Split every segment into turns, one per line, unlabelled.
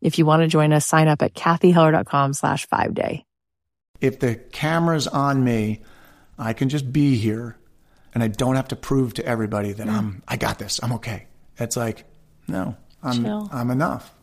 If you want to join us, sign up at cathyheller.com slash five day.
If the camera's on me, I can just be here and I don't have to prove to everybody that hmm. I'm, I got this. I'm okay. It's like, no, I'm,
Chill.
I'm enough.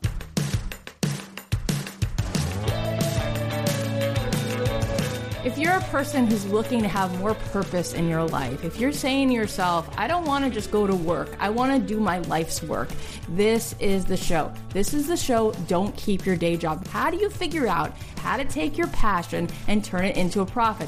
If you're a person who's looking to have more purpose in your life, if you're saying to yourself, I don't want to just go to work, I want to do my life's work, this is the show. This is the show, Don't Keep Your Day Job. How do you figure out how to take your passion and turn it into a profit?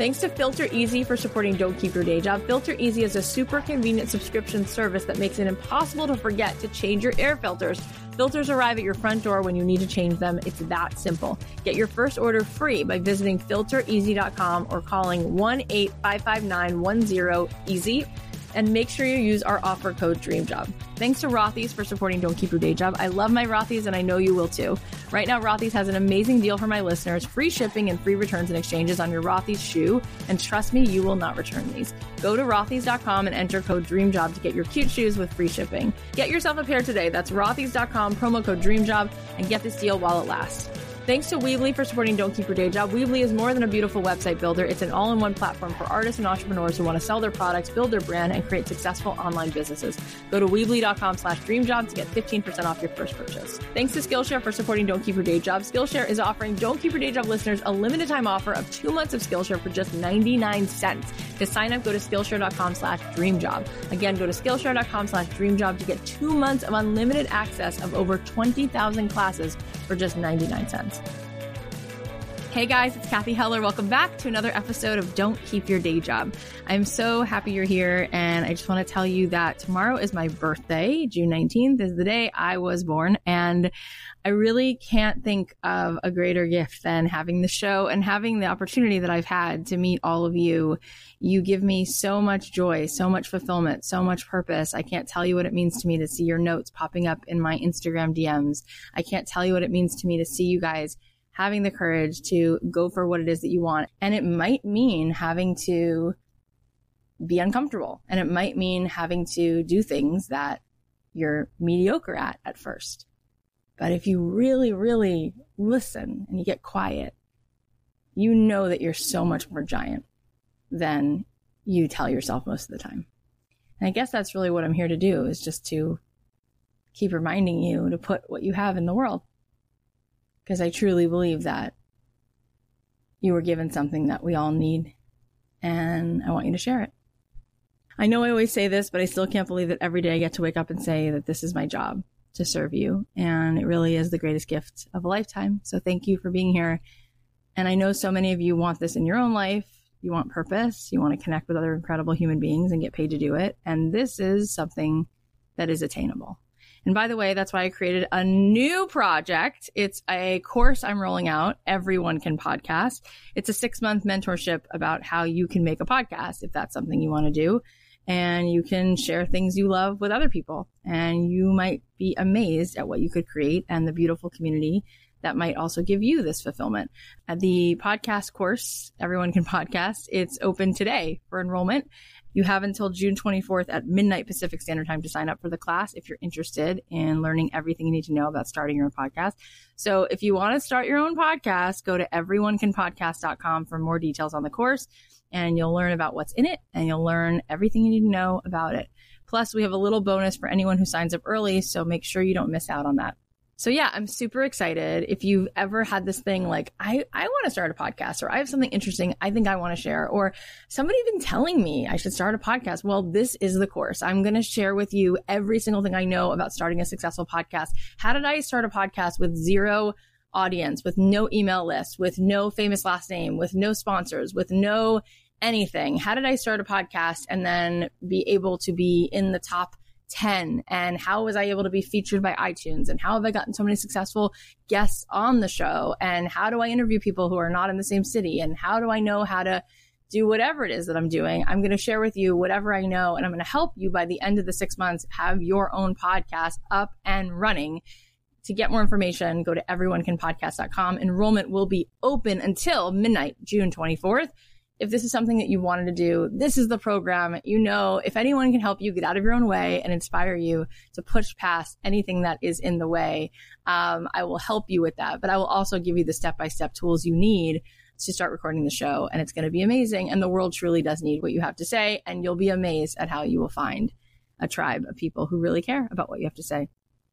Thanks to Filter Easy for supporting Don't Keep Your Day Job. Filter Easy is a super convenient subscription service that makes it impossible to forget to change your air filters. Filters arrive at your front door when you need to change them. It's that simple. Get your first order free by visiting filtereasy.com or calling 1 855 easy and make sure you use our offer code DREAMJOB. Thanks to Rothy's for supporting Don't Keep Your Day Job. I love my Rothy's and I know you will too. Right now, Rothy's has an amazing deal for my listeners free shipping and free returns and exchanges on your Rothy's shoe. And trust me, you will not return these. Go to Rothys.com and enter code DREAMJOB to get your cute shoes with free shipping. Get yourself a pair today. That's Rothys.com, promo code DREAMJOB, and get this deal while it lasts. Thanks to Weebly for supporting Don't Keep Your Day Job. Weebly is more than a beautiful website builder. It's an all-in-one platform for artists and entrepreneurs who want to sell their products, build their brand, and create successful online businesses. Go to Weebly.com slash dreamjob to get 15% off your first purchase. Thanks to Skillshare for supporting Don't Keep Your Day Job. Skillshare is offering Don't Keep Your Day Job listeners a limited time offer of two months of Skillshare for just 99 cents. To sign up, go to Skillshare.com slash dreamjob. Again, go to Skillshare.com slash dreamjob to get two months of unlimited access of over 20,000 classes for just 99 cents. Hey guys, it's Cathy Heller. Welcome back to another episode of Don't Keep Your Day Job. I'm so happy you're here, and I just want to tell you that tomorrow is my birthday. June 19th is the day I was born, and I really can't think of a greater gift than having the show and having the opportunity that I've had to meet all of you. You give me so much joy, so much fulfillment, so much purpose. I can't tell you what it means to me to see your notes popping up in my Instagram DMs. I can't tell you what it means to me to see you guys having the courage to go for what it is that you want. And it might mean having to be uncomfortable and it might mean having to do things that you're mediocre at at first. But if you really, really listen and you get quiet, you know that you're so much more giant than you tell yourself most of the time. And I guess that's really what I'm here to do is just to keep reminding you to put what you have in the world because I truly believe that you were given something that we all need, and I want you to share it. I know I always say this, but I still can't believe that every day I get to wake up and say that this is my job to serve you, and it really is the greatest gift of a lifetime. So thank you for being here. And I know so many of you want this in your own life. You want purpose. You want to connect with other incredible human beings and get paid to do it. And this is something that is attainable. And by the way, that's why I created a new project. It's a course I'm rolling out. Everyone can podcast. It's a six month mentorship about how you can make a podcast if that's something you want to do. And you can share things you love with other people. And you might be amazed at what you could create and the beautiful community that might also give you this fulfillment. The podcast course, Everyone Can Podcast, it's open today for enrollment. You have until June 24th at midnight Pacific Standard Time to sign up for the class if you're interested in learning everything you need to know about starting your own podcast. So if you want to start your own podcast, go to everyonecanpodcast.com for more details on the course and you'll learn about what's in it and you'll learn everything you need to know about it. Plus, we have a little bonus for anyone who signs up early, so make sure you don't miss out on that. So yeah, I'm super excited. If you've ever had this thing like, I, I want to start a podcast or I have something interesting I think I want to share, or somebody been telling me I should start a podcast. Well, this is the course. I'm going to share with you every single thing I know about starting a successful podcast. How did I start a podcast with zero audience, with no email list, with no famous last name, with no sponsors, with no anything? How did I start a podcast and then be able to be in the top 10 and how was I able to be featured by iTunes and how have I gotten so many successful guests on the show and how do I interview people who are not in the same city and how do I know how to do whatever it is that I'm doing. I'm going to share with you whatever I know and I'm going to help you by the end of the 6 months have your own podcast up and running. To get more information, go to everyonecanpodcast.com. Enrollment will be open until midnight, June 24th if this is something that you wanted to do, this is the program. You know, if anyone can help you get out of your own way and inspire you to push past anything that is in the way, um, I will help you with that. But I will also give you the step by step tools you need to start recording the show. And it's going to be amazing. And the world truly does need what you have to say. And you'll be amazed at how you will find a tribe of people who really care about what you have to say.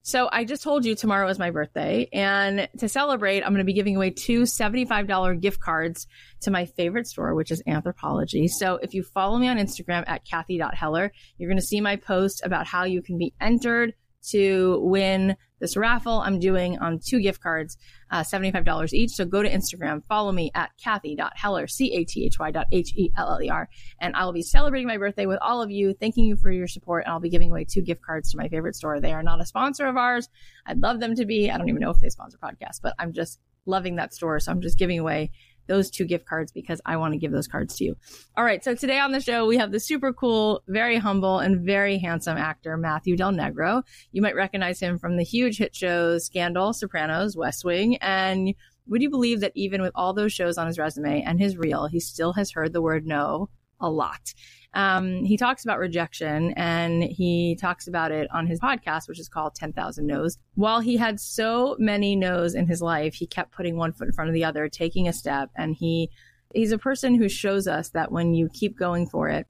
So I just told you tomorrow is my birthday. And to celebrate, I'm going to be giving away two $75 gift cards to my favorite store, which is Anthropologie. So if you follow me on Instagram at Cathy.Heller, you're going to see my post about how you can be entered to win this raffle I'm doing on two gift cards, uh, $75 each. So go to Instagram, follow me at Cathy.Heller, C-A-T-H-Y dot H-E-L-L-E-R. And I will be celebrating my birthday with all of you, thanking you for your support. And I'll be giving away two gift cards to my favorite store. They are not a sponsor of ours. I'd love them to be. I don't even know if they sponsor podcasts, but I'm just loving that store. So I'm just giving away those two gift cards because I want to give those cards to you. All right. So today on the show, we have the super cool, very humble and very handsome actor, Matthew Del Negro. You might recognize him from the huge hit shows Scandal, Sopranos, West Wing. And would you believe that even with all those shows on his resume and his reel, he still has heard the word no a lot? Um, he talks about rejection and he talks about it on his podcast, which is called 10,000 No's. While he had so many no's in his life, he kept putting one foot in front of the other, taking a step. And he, he's a person who shows us that when you keep going for it,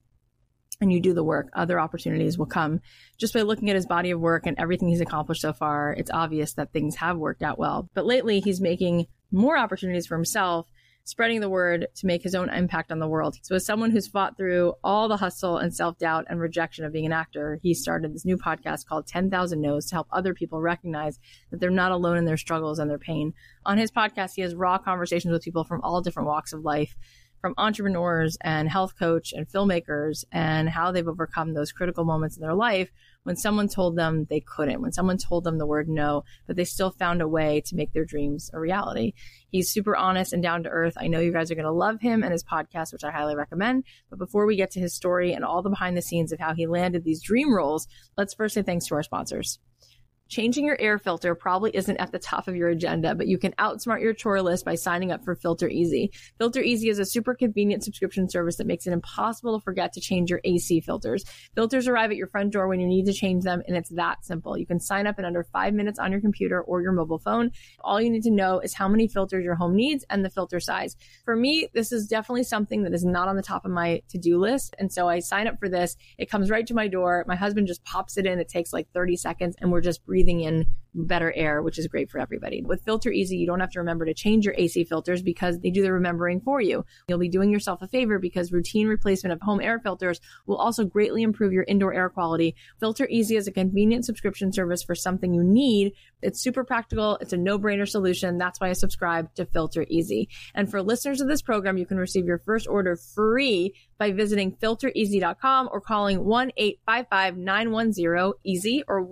and you do the work, other opportunities will come. Just by looking at his body of work and everything he's accomplished so far, it's obvious that things have worked out well. But lately, he's making more opportunities for himself spreading the word to make his own impact on the world. So, as someone who's fought through all the hustle and self doubt and rejection of being an actor, he started this new podcast called 10,000 No's to help other people recognize that they're not alone in their struggles and their pain. On his podcast, he has raw conversations with people from all different walks of life from entrepreneurs and health coach and filmmakers and how they've overcome those critical moments in their life when someone told them they couldn't, when someone told them the word no, but they still found a way to make their dreams a reality. He's super honest and down to earth. I know you guys are going to love him and his podcast, which I highly recommend. But before we get to his story and all the behind the scenes of how he landed these dream roles, let's first say thanks to our sponsors. Changing your air filter probably isn't at the top of your agenda, but you can outsmart your chore list by signing up for Filter Easy. Filter Easy is a super convenient subscription service that makes it impossible to forget to change your AC filters. Filters arrive at your front door when you need to change them, and it's that simple. You can sign up in under five minutes on your computer or your mobile phone. All you need to know is how many filters your home needs and the filter size. For me, this is definitely something that is not on the top of my to-do list. And so I sign up for this. It comes right to my door. My husband just pops it in. It takes like 30 seconds and we're just in better air, which is great for everybody. With Filter Easy, you don't have to remember to change your AC filters because they do the remembering for you. You'll be doing yourself a favor because routine replacement of home air filters will also greatly improve your indoor air quality. Filter Easy is a convenient subscription service for something you need. It's super practical. It's a no-brainer solution. That's why I subscribe to Filter Easy. And for listeners of this program, you can receive your first order free by visiting filtereasy.com or calling 1-855-910-EASY or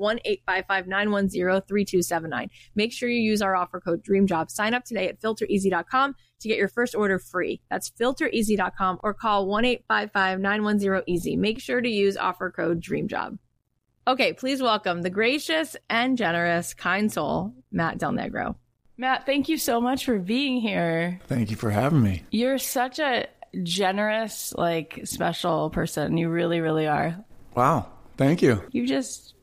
1-855-910-3279. Make sure you use our offer code DREAMJOB. Sign up today at filtereasy.com to get your first order free. That's filtereasy.com or call 1-855-910-EASY. Make sure to use offer code DREAMJOB. Okay, please welcome the gracious and generous, kind soul, Matt Del Negro. Matt, thank you so much for being here.
Thank you for having me.
You're such a generous, like special person. You really, really are.
Wow. Thank you.
You've just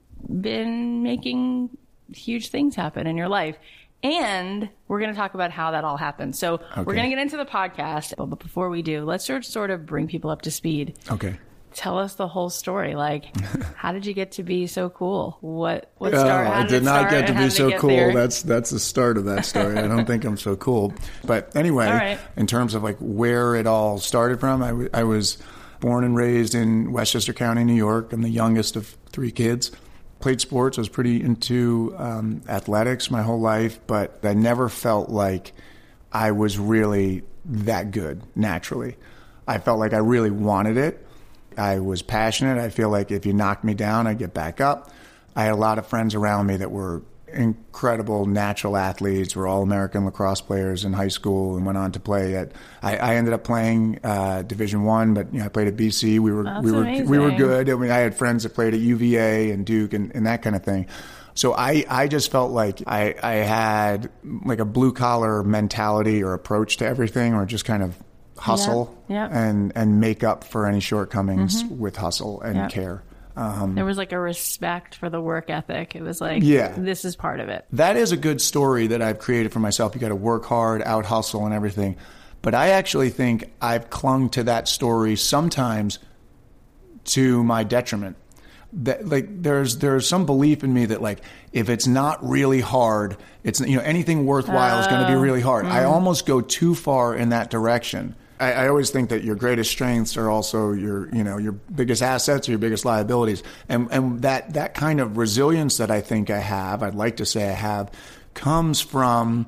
been making huge things happen in your life. And we're going to talk about how that all happened. So we're going to get into the podcast. But before we do, let's sort of bring people up to speed.
Okay.
tell us the whole story. Like, how did you get to be so cool? What what uh,
Oh,
start? how
I
did
did not get to be so cool.
there?
That's that's the start of that story. I don't think I'm so cool. But anyway,
right.
in terms of like where it all started from, I, w- I was born and raised in Westchester County, New York. I'm the youngest of three kids. Played sports. I was pretty into um, athletics my whole life, but I never felt like I was really that good naturally. I felt like I really wanted it. I was passionate. I feel like if you knocked me down, I'd get back up. I had a lot of friends around me that were incredible natural athletes, were all American lacrosse players in high school and went on to play at I, I ended up playing uh, division one, but you know, I played at BC. We were
That's
we were we were good. I mean I had friends that played at UVA and Duke and, and that kind of thing. So I, I just felt like I, I had like a blue collar mentality or approach to everything or just kind of hustle
Yeah, yeah.
and and make up for any shortcomings with hustle and
Yeah.
care. Um,
There was like a respect for the work ethic. It was like,
Yeah.
this is part of it.
that is a good story that I've created for myself. You got to work hard, out hustle, and everything. But I actually think I've clung to that story sometimes to my detriment. That like there's there's some belief in me that like if it's not really hard, it's you know anything worthwhile is going to be really hard. I almost go too far in that direction. I, I always think that your greatest strengths are also your you know your biggest assets or your biggest liabilities, and and that that kind of resilience that I think I have, I'd like to say I have, comes from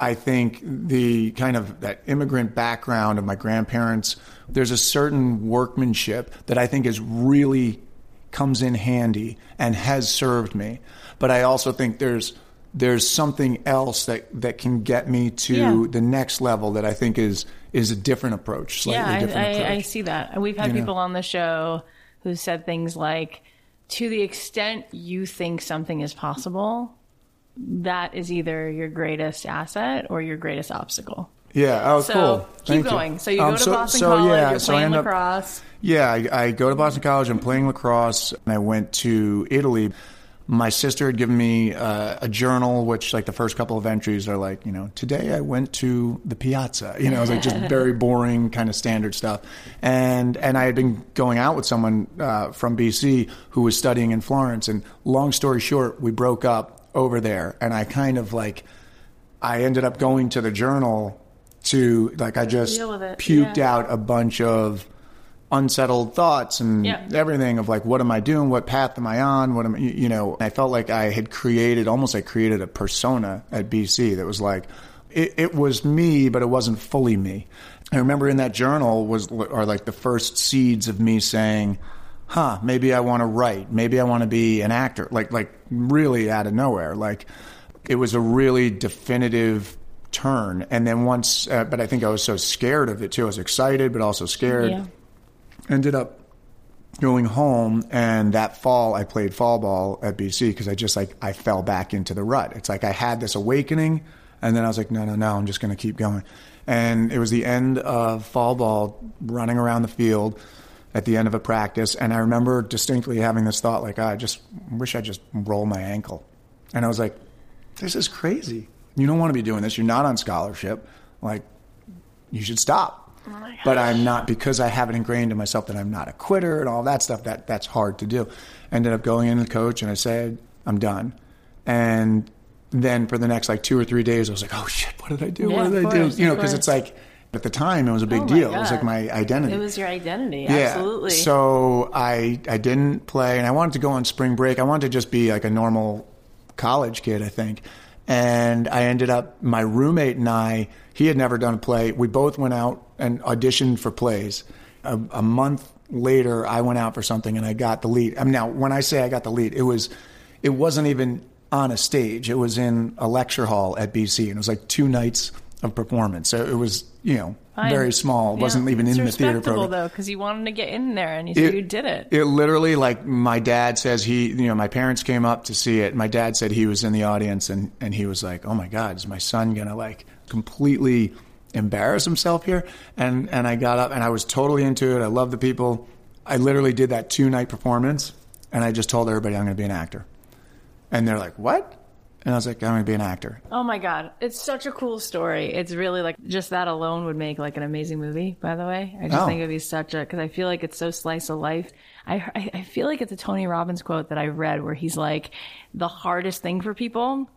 I think the kind of that immigrant background of my grandparents, there's a certain workmanship that I think is really comes in handy and has served me. But I also think there's there's something else that, that can get me to
Yeah.
the next level that I think is is a different approach, slightly
yeah, I,
different
I, I see that. We've had
You know?
people on the show who said things like, to the extent you think something is possible, that is either your greatest asset or your greatest obstacle.
yeah, oh
So
cool.
keep
Thank you.
going. So you
Um,
go to
so-
Boston
so,
College,
yeah,
you're
so I
playing
end up-
lacrosse.
Yeah, I, I go to Boston College. I'm playing lacrosse, and I went to Italy. My sister had given me uh, a journal, which like the first couple of entries are like, you know, today I went to the piazza. You know, it's like just very boring kind of standard stuff. And and I had been going out with someone uh, from BC who was studying in Florence. And long story short, we broke up over there, and I kind of like, I ended up going to the journal to like I just
it,
puked
yeah.
out a bunch of unsettled thoughts and
Yeah.
everything of like what am I doing? What path am I on? What am I, you know I felt like I had created almost like created a persona at BC that was like it, it was me but it wasn't fully me. I remember in that journal was are like the first seeds of me saying huh maybe I want to write. Maybe I want to be an actor. Like like really out of nowhere. Like it was a really definitive turn. And then once uh, but I think I was so scared of it too. I was excited but also scared.
Yeah.
Ended up going home and that fall I played fall ball at BC because I just like I fell back into the rut. It's like I had this awakening and then I was like no no no I'm just going to keep going. And it was the end of fall ball running around the field at the end of a practice and I remember distinctly having this thought like "Ah, I just wish I just roll my ankle. And I was like this is crazy. You don't want to be doing this. You're not on scholarship. Like you should stop. Oh but I'm not because I have it ingrained in myself that I'm not a quitter and all that stuff. That that's hard to do. Ended up going in the coach and I said I'm done. And then for the next like two or three days, I was like, oh shit, what did I do?
Yeah,
what did I
course,
do? You know, because it's like at the time it was a big
Oh
deal. It was like my identity.
It was your identity.
Yeah.
Absolutely.
So I I didn't play, and I wanted to go on spring break. I wanted to just be like a normal college kid, I think. And I ended up my roommate and I. He had never done a play. We both went out and auditioned for plays. A, a month later, I went out for something and I got the lead. I mean, now when I say I got the lead, it was it wasn't even on a stage. It was in a lecture hall at BC, and it was like two nights of performance. So it was you know
Fine.
very small.
Yeah.
wasn't even
It's
in the theater
respectable,
program
though, because you wanted to get in there and you, so you did it.
It literally, like my dad says, he, you know, my parents came up to see it. My dad said he was in the audience and, and he was like, oh my God, is my son going to like completely embarrass himself here? And, and I got up and I was totally into it. I love the people. I literally did that two night performance and I just told everybody I'm going to be an actor. And they're like, what? And I was like, I'm going to be an actor.
Oh my God. It's such a cool story. It's really like just that alone would make like an amazing movie, by the way. I just
Oh.
think it'd be such a, cause I feel like it's so slice of life. I, I, I feel like it's a Tony Robbins quote that I read where he's like, the hardest thing for people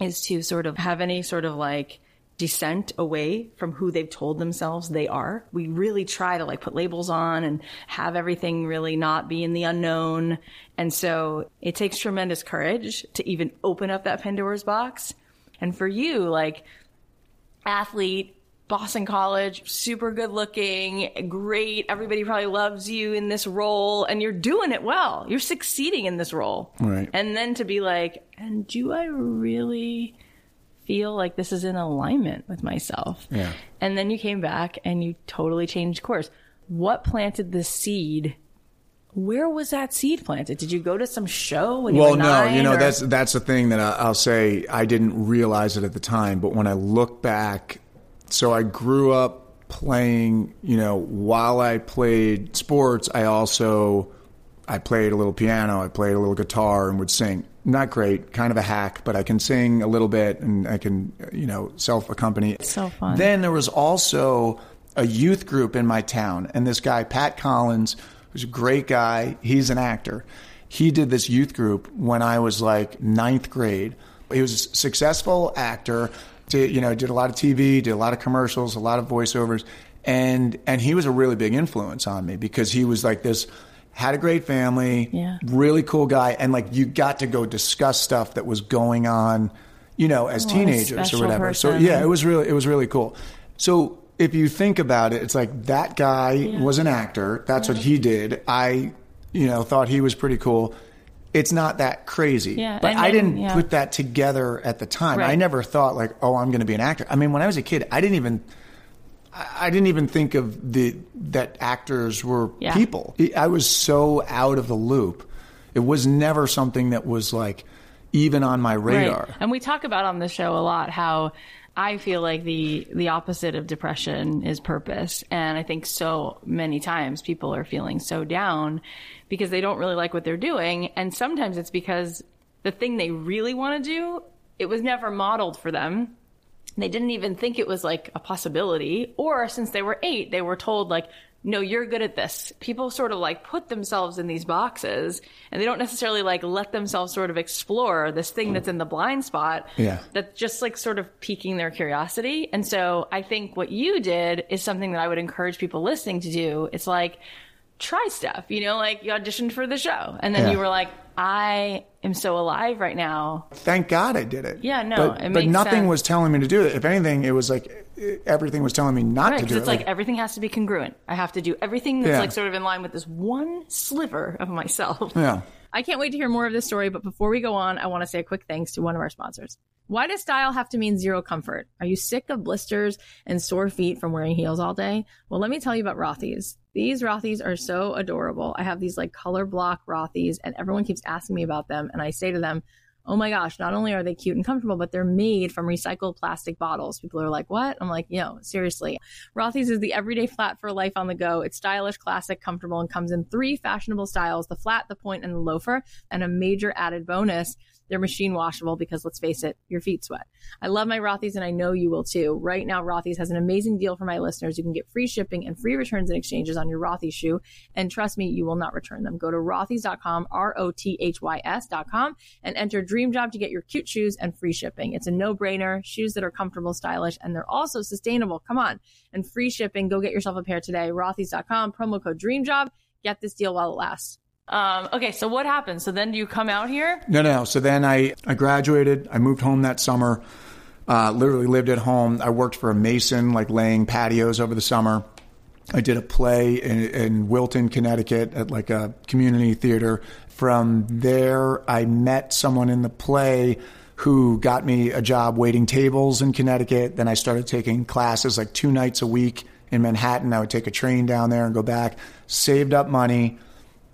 is to sort of have any sort of like descent away from who they've told themselves they are. We really try to like put labels on and have everything really not be in the unknown. And so it takes tremendous courage to even open up that Pandora's box. And for you, like athlete, Boston College, super good looking, great. Everybody probably loves you in this role and you're doing it well. You're succeeding in this role.
Right.
And then to be like, and do I really feel like this is in alignment with myself?
Yeah.
And then you came back and you totally changed course. What planted the seed? Where was that seed planted? Did you go to some show when you
Well,
were
no, you know
or-
that's that's the thing that I, I'll say. I didn't realize it at the time, but when I look back, so I grew up playing. You know, while I played sports, I also I played a little piano, I played a little guitar, and would sing. Not great, kind of a hack, but I can sing a little bit, and I can you know self accompany.
So fun.
Then there was also a youth group in my town, and this guy Pat Collins, who's a great guy. He's an actor. He did this youth group when I was like ninth grade. He was a successful actor. Did, you know, did a lot of TV, did a lot of commercials, a lot of voiceovers, and and he was a really big influence on me because he was like this. Had a great family,
Yeah.
really cool guy, and like you got to go discuss stuff that was going on, you know, as teenagers or whatever. So yeah, it was really it was really cool. So if you think about it, it's like that guy was an actor. That's what he did. I, you know, thought he was pretty cool. It's not that crazy.
Yeah,
but I didn't
yeah.
put that together at the time. I never thought like, oh, I'm going to be an actor. I mean, when I was a kid, I didn't even I didn't even think of the that actors were
Yeah.
people. I was so out of the loop. It was never something that was like even on my radar.
Right. And we talk about on the show a lot how I feel like the the opposite of depression is purpose. And I think so many times people are feeling so down because they don't really like what they're doing. And sometimes it's because the thing they really want to do, it was never modeled for them. They didn't even think it was like a possibility. Or since they were eight, they were told like, no, you're good at this. People sort of like put themselves in these boxes and they don't necessarily like let themselves sort of explore this thing that's in the blind spot.
Yeah.
That's just like sort of piquing their curiosity. And so I think what you did is something that I would encourage people listening to do. It's like, try stuff, you know, like you auditioned for the show and then
Yeah.
you were like, I am so alive right now.
Thank God I did it.
Yeah, no,
but,
it
but nothing
sense.
was telling me to do it. If anything, it was like everything was telling me not
Right,
to do
because
it.
it's like, everything has to be congruent. I have to do everything that's
Yeah.
like sort of in line with this one sliver of myself.
yeah.
I can't wait to hear more of this story, but before we go on, I want to say a quick thanks to one of our sponsors. Why does style have to mean zero comfort? Are you sick of blisters and sore feet from wearing heels all day? Well, let me tell you about Rothy's. These Rothy's are so adorable. I have these like color block Rothy's and everyone keeps asking me about them. And I say to them, oh my gosh, not only are they cute and comfortable, but they're made from recycled plastic bottles. People are like, what? I'm like, yo, seriously. Rothy's is the everyday flat for life on the go. It's stylish, classic, comfortable, and comes in three fashionable styles the flat, the point, and the loafer. And a major added bonus, they're machine washable because let's face it, your feet sweat. I love my Rothy's and I know you will too. Right now, Rothy's has an amazing deal for my listeners. You can get free shipping and free returns and exchanges on your Rothy's shoe. And trust me, you will not return them. Go to rothys.com, R-O-T-H-Y-S.com and enter Dream Job to get your cute shoes and free shipping. It's a no-brainer. Shoes that are comfortable, stylish, and they're also sustainable. Come on. And free shipping. Go get yourself a pair today. Rothys.com, promo code Dream Job. Get this deal while it lasts. Um, okay, so what happened? So then you come out here?
No, no. So then I, I graduated. I moved home that summer. Uh, literally lived at home. I worked for a mason, like laying patios over the summer. I did a play in, in Wilton, Connecticut, at like a community theater. From there, I met someone in the play who got me a job waiting tables in Connecticut. Then I started taking classes like two nights a week in Manhattan. I would take a train down there and go back. Saved up money.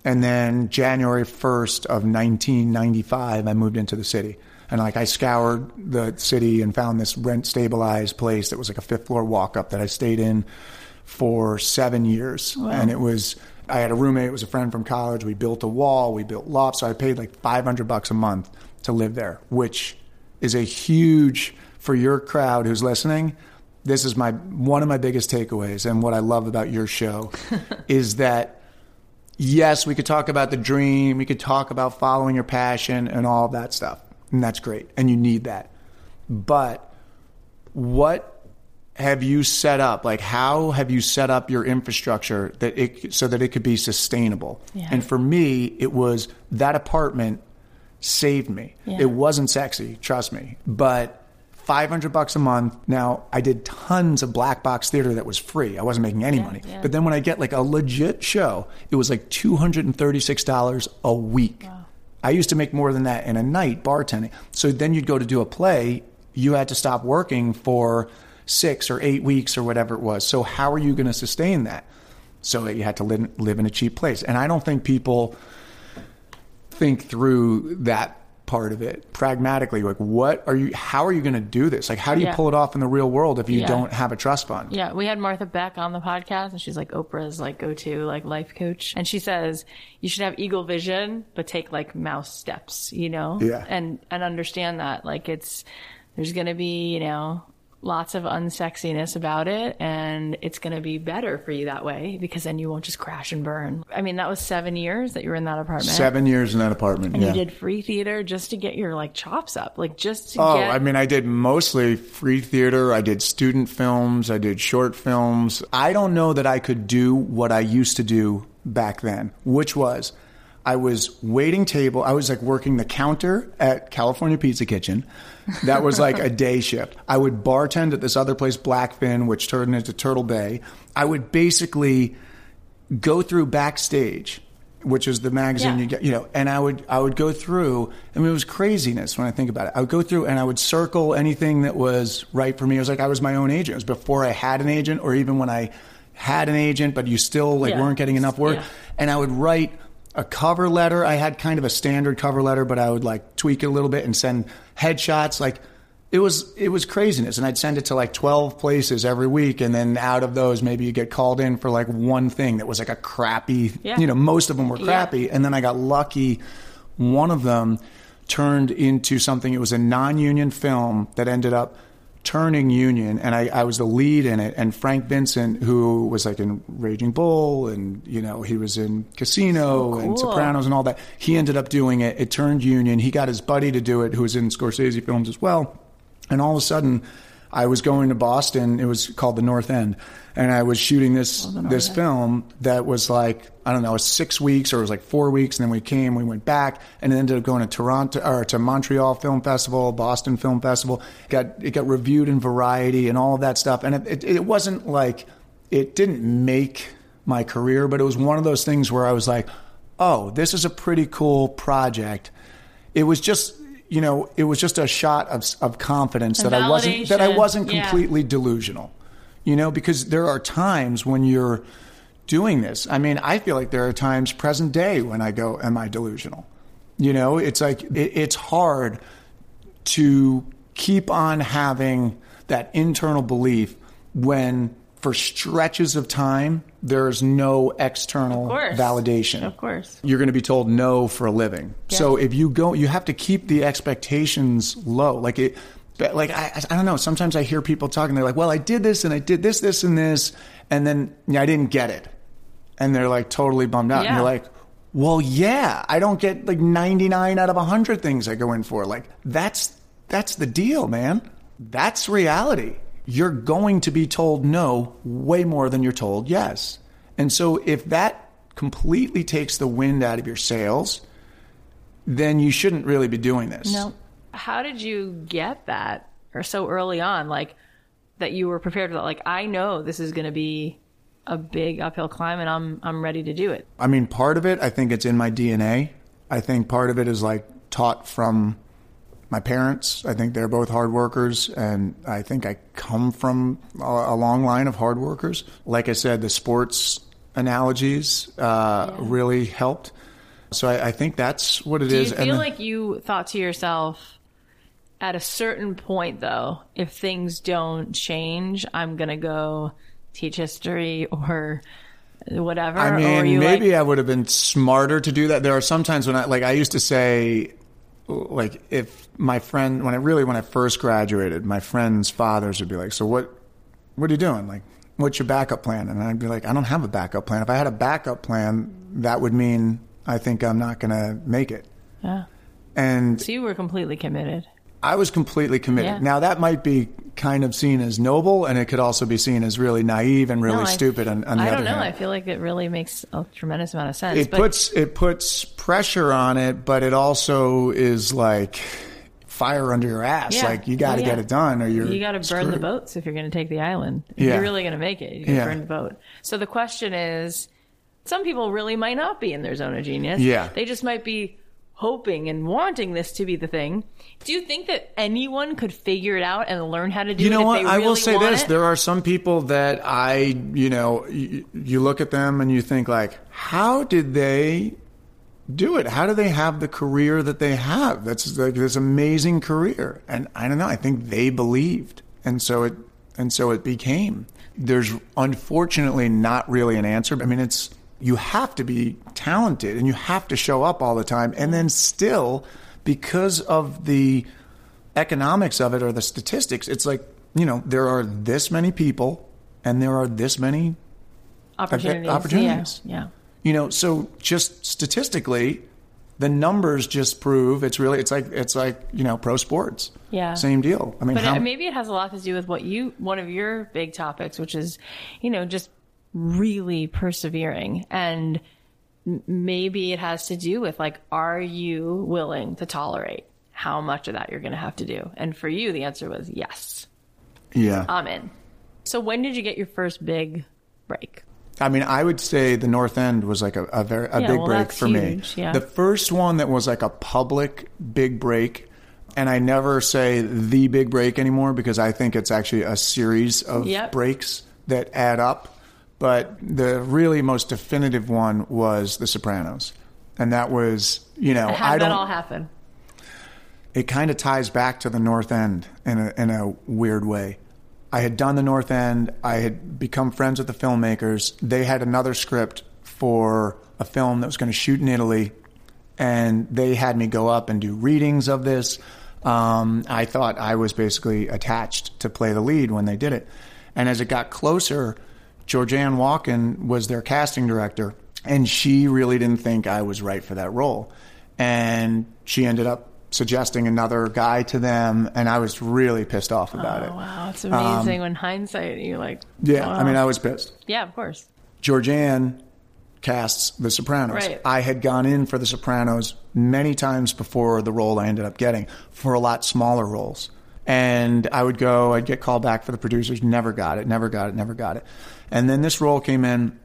And then January 1st of 1995, I moved into the city. And like I scoured the city and found this rent stabilized place that was like a fifth floor walk up that I stayed in for seven years. And it was, I had a roommate, it was a friend from college. We built a wall, we built lofts. So I paid like 500 bucks a month to live there, which is a huge for your crowd who's listening. This is my one of my biggest takeaways, and what I love about your show is that yes, we could talk about the dream, we could talk about following your passion and all of that stuff, and that's great, and you need that. But what have you set up? Like, how have you set up your infrastructure that it so that it could be sustainable?
Yeah.
And for me, it was that apartment saved me.
Yeah.
It wasn't sexy, trust me, but 500 bucks a month. Now, I did tons of black box theater that was free. I wasn't making any
Yeah,
money.
yeah.
But then when I get like a legit show, it was like $236 a week. I used to make more than that in a night bartending. So then you'd go to do a play, you had to stop working for six or eight weeks or whatever it was. So how are you going to sustain that? So you had to live, live in a cheap place. And I don't think people think through that part of it pragmatically. Like, what are you, how are you going to do this? Like, how do you
Yeah.
pull it off in the real world if you
Yeah.
don't have a trust fund?
Yeah, we had Martha Beck on the podcast, and she's like Oprah's like go-to like life coach, and she says you should have eagle vision, but take like mouse steps, you know,
Yeah.
and and understand that like it's there's gonna be you know lots of unsexiness about it, and it's gonna be better for you that way because then you won't just crash and burn. I mean, that was seven years that you were in that apartment.
Seven years in that apartment.
And
yeah.
you did free theater just to get your like chops up, like just to
Oh,
get.
I mean, I did mostly free theater. I did student films. I did short films. I don't know that I could do what I used to do back then, which was I was waiting table. I was like working the counter at California Pizza Kitchen. That was like a day shift. I would bartend at this other place, Blackfin, which turned into Turtle Bay. I would basically go through backstage which is the magazine
Yeah.
you get you know and i would i would go through i mean it was craziness when i think about it i would go through and i would circle anything that was right for me it was like i was my own agent it was before i had an agent or even when i had an agent but you still like
Yeah.
weren't getting enough work
Yeah.
and i would write a cover letter. I had kind of a standard cover letter but i would like tweak it a little bit and send headshots. Like it was it was craziness. And i'd send it to like 12 places every week. And then out of those maybe you get called in for like one thing that was like a crappy
Yeah.
you know most of them were
Yeah.
crappy. And then i got lucky. One of them turned into something. It was a non-union film that ended up turning union and I, I was the lead in it and frank vincent who was like in raging bull and you know he was in casino
So
and sopranos and all that he ended up doing it. It turned union. He got his buddy to do it who was in scorsese films as well. And all of a sudden i was going to boston. It was called the north end and i was shooting this this film that was like i don't know six weeks or it was like four weeks and then we came we went back and it ended up going to toronto or to montreal film festival boston film festival. Got it got reviewed in variety and all of that stuff and it, it, it wasn't like it didn't make my career but it was one of those things where i was like oh this is a pretty cool project. It was just you know it was just a shot of, of confidence
And
that i wasn't that i wasn't
yeah.
completely delusional you know because there are times when you're doing this i mean i feel like there are times present day when i go am i delusional you know it's like it, it's hard to keep on having that internal belief when for stretches of time there's no external
Of
validation
Of course.
you're going to be told no for a living. So if you go, you have to keep the expectations low. Like it, but like I, I don't know. Sometimes I hear people talking. They're like, "Well, I did this and I did this, this and this, and then yeah, I didn't get it," and they're like totally bummed out. And you're like, "Well, yeah, I don't get like 99 out of 100 things I go in for. Like that's that's the deal, man. That's reality. You're going to be told no way more than you're told yes. And so if that completely takes the wind out of your sails, then you shouldn't really be doing this.
No. How did you get that or so early on? Like that you were prepared for that? Like, I know this is going to be a big uphill climb and I'm, I'm ready to do it.
I mean, part of it, I think it's in my DNA. I think part of it is like taught from my parents. I think they're both hard workers, and I think I come from a, a long line of hard workers. Like I said, the sports analogies uh, really helped. So I, I think that's what it
Do you
is.
feel
then-
like you thought to yourself, at a certain point, though, if things don't change, I'm going to go teach history or whatever?
I mean, maybe
like,
I would have been smarter to do that. There are some times when I like I used to say, like if my friend when I really when I first graduated, my friends' fathers would be like, "So what? What are you doing? Like, what's your backup plan?" And I'd be like, "I don't have a backup plan. If I had a backup plan, that would mean I think I'm not going to make it."
Yeah.
And
So you were completely committed.
I was completely committed.
Yeah.
Now that might be kind of seen as noble, and it could also be seen as really naive and really
No, I-
stupid. On, on the
I
other
don't know.
hand,
I feel like it really makes a tremendous amount of sense.
it
but
puts it puts pressure on it, but it also is like fire under your ass.
Yeah.
Like you got to
yeah.
get it done, or you're
you got to burn the boats if you're going to take the island. If you're really going to make it, you got to burn the boat. So the question is, some people really might not be in their zone of genius.
Yeah.
They just might be hoping and wanting this to be the thing. Do you think that anyone could figure it out and learn how to do
You
it?
You
know
what?
They
I will say this:
it?
there are some people that I, you know, you, you look at them and you think like, how did they do it? How do they have the career that they have? That's like this amazing career, and I don't know. I think they believed, and so it, and so it became. There's unfortunately not really an answer. I mean, it's you have to be talented and you have to show up all the time, and then still, because of the economics of it or the statistics, it's like, you know, there are this many people and there are this many,
opportunities.
opportunities.
Yeah. yeah.
you know, so just statistically, the numbers just prove it's really it's like it's like, you know, pro sports.
Yeah.
Same deal. I mean,
But
how,
uh, maybe it has a lot to do with what you, one of your big topics, which is, you know, just really persevering. And maybe it has to do with like, are you willing to tolerate how much of that you're going to have to do? And for you, the answer was yes,
yeah.
I'm in. So when did you get your first big break?
I mean, I would say the North End was like a, a very a
Yeah,
big
well,
break for me.
yeah.
The first one that was like a public big break, and I never say the big break anymore because I think it's actually a series of
Yep.
breaks that add up. But the really most definitive one was The Sopranos, and that was you know
How
I
did that
don't
all happen?
it kind of ties back to the North End in a, in a weird way. I had done the North End. I had become friends with the filmmakers. They had another script for a film that was going to shoot in Italy, and they had me go up and do readings of this. Um, I thought I was basically attached to play the lead when they did it. And as it got closer, Georgianne Walken was their casting director, and she really didn't think I was right for that role. And she ended up suggesting another guy to them, and I was really pissed off about it.
Oh, wow. It's amazing um, when hindsight, you're like,
Yeah,
wow.
I mean, I was pissed.
yeah, of course.
Georgianne casts The Sopranos.
Right.
I had gone in for The Sopranos many times before the role I ended up getting for a lot smaller roles. And I would go, I'd get called back for the producers, never got it, never got it, never got it. And then this role came in,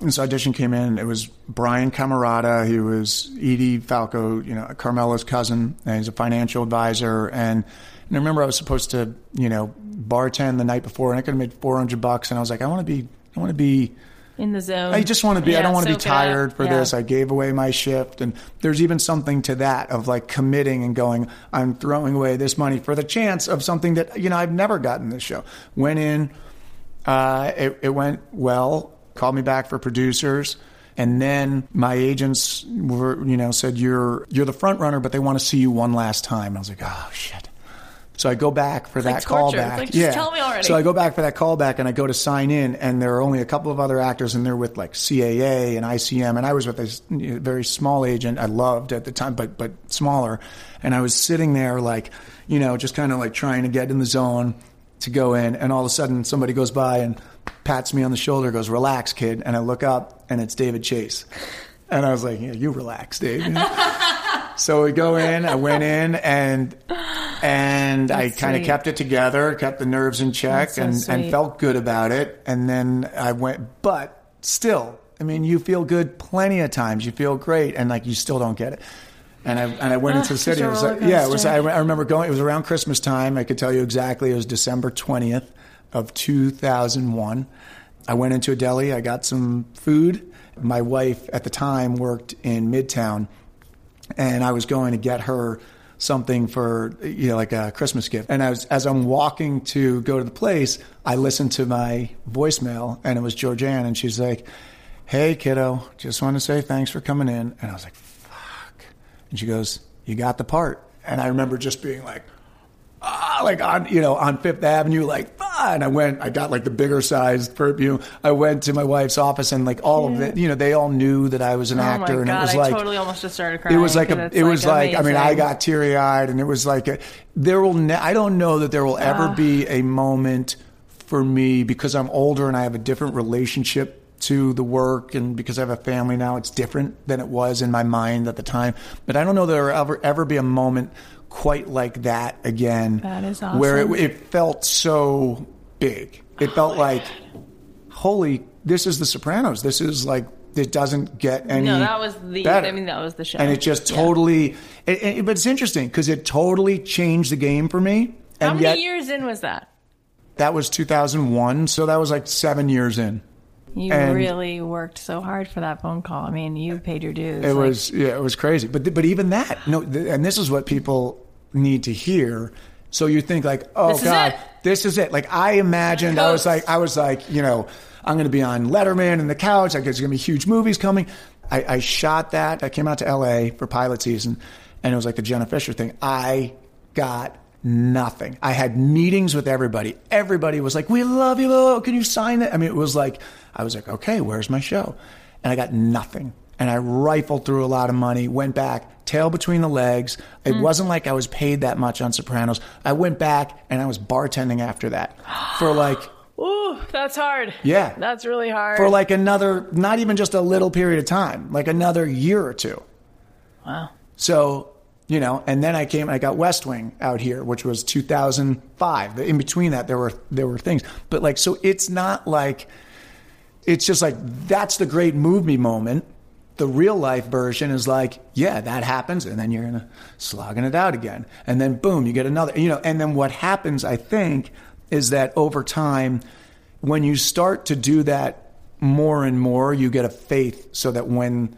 this audition came in, it was Brian Cammarata, he was Edie Falco, you know, Carmela's cousin, and he's a financial advisor. And, and I remember I was supposed to, you know, bartend the night before, and I could have made 400 bucks. And I was like, I want to be, I want to be
In the zone.
I just want to be. I don't want to be
soak it up.
tired for
Yeah.
this. I gave away my shift, and there's even something to that of like committing and going. I'm throwing away this money for the chance of something that you know I've never gotten this show. Went in, uh, it, it went well. Called me back for producers, and then my agents were you know said you're you're the front runner, but they want to see you one last time. I was like, oh shit. So I go back for that
like torture.
Callback.
like,
yeah.
tell me already.
So I go back for that callback and I go to sign in, and there are only a couple of other actors, and they're with like CAA and ICM, and I was with a very small agent I loved at the time, but but smaller, and I was sitting there like, you know, just kind of like trying to get in the zone to go in, and all of a sudden somebody goes by and pats me on the shoulder, goes, "Relax, kid," and I look up, and it's David Chase, and I was like, yeah, "You relax, Dave." you know? so we go in. I went in, and and I kind of kept it together, kept the nerves in check,
so
and, and felt good about it. And then I went, but still, I mean, you feel good plenty of times. You feel great, and like you still don't get it. And I and I went into the city. It was like, yeah, it was. I. I remember going. It was around Christmas time. I could tell you exactly. It was December twentieth of two thousand one. I went into a deli. I got some food. My wife at the time worked in Midtown, and I was going to get her something for you know like a Christmas gift. And I was as I'm walking to go to the place, I listened to my voicemail, and it was Georgianne, and she's like, "Hey kiddo, just want to say thanks for coming in." And I was like, and she goes, you got the part. And I remember just being like, ah, like on you know on Fifth Avenue, like ah, and I went, I got like the bigger sized perfume. I went to my wife's office, and like all of it, you know, they all knew that I was an
Oh
actor, and
God,
it was
I
like
totally almost just started crying.
it was like a, it was like, I mean, I got teary eyed, and it was like a, there will. Ne- I don't know that there will ever
Ah.
be a moment for me because I'm older and I have a different relationship to the work, and because I have a family now, it's different than it was in my mind at the time. But I don't know there will ever ever be a moment quite like that again.
That is awesome.
where it, it felt so big. It
Oh
felt like, holy, this is The Sopranos. This is like. It doesn't get any.
No, that was the.
better.
I mean, that was the show.
And it just
Yeah.
totally, it, it- but it's interesting because it totally changed the game for me.
How many
yet,
years in was that?
that was 2001, so that was like seven years in.
You
And-
really worked so hard for that phone call. I mean, you paid your dues.
It
Like,
was, yeah, it was crazy. But th- but even that, no, th- and this is what people need to hear. So you think like, oh
This
God,
it.
this is it. Like I imagined, I was like, I was like, you know, I'm going to be on Letterman and the couch. Like there's going to be huge movies coming. I, I shot that. I came out to L.A. for pilot season, and it was like the Jenna Fischer thing. I got nothing. I had meetings with everybody. Everybody was like, "We love you. Oh, can you sign it?" I mean, it was like I was like, "Okay, where's my show?" And I got nothing. And I rifled through a lot of money, went back, tail between the legs. It mm. wasn't like I was paid that much on Sopranos. I went back and I was bartending after that for like
Ooh, that's hard.
Yeah.
That's really hard.
for like another not even just a little period of time, like another year or two.
wow.
So, you know, and then I came I got West Wing out here, which was 2005. In between that there were there were things. But like so it's not like it's just like that's the great movie moment. The real life version is like, yeah, that happens, and then you're gonna slogging it out again, and then boom, you get another, you know, and then what happens, I think, is that over time, when you start to do that more and more, you get a faith, so that when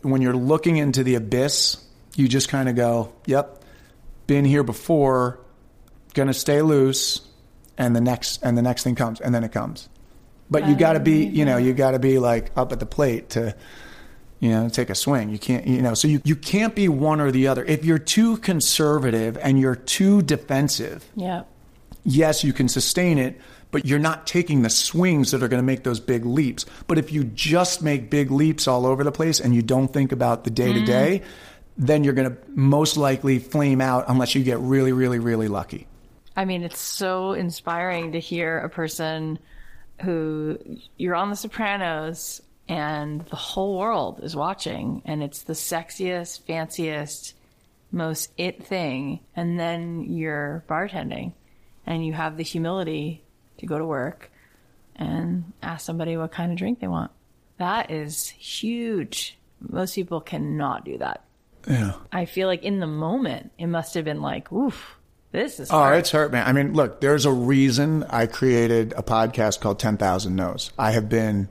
when you're looking into the abyss, you just kind of go, yep, been here before, gonna stay loose, and the next and the next thing comes, and then it comes. But you got to be, you know, you got to be like up at the plate to, you know, take a swing. You can't, you know, so you, you can't be one or the other. If you're too conservative and you're too defensive,
Yeah.
yes, you can sustain it, but you're not taking the swings that are going to make those big leaps. But if you just make big leaps all over the place and you don't think about the day to day, then you're going to most likely flame out unless you get really, really, really lucky.
I mean, it's so inspiring to hear a person who you're on The Sopranos and the whole world is watching, and it's the sexiest, fanciest, most it thing. And then you're bartending and you have the humility to go to work and ask somebody what kind of drink they want. That is huge. Most people cannot do that.
Yeah.
I feel like in the moment, it must have been like, oof, this is
Oh,
hard.
it's hurt, man. I mean, look, there's a reason I created a podcast called 10,000 No's. I have been,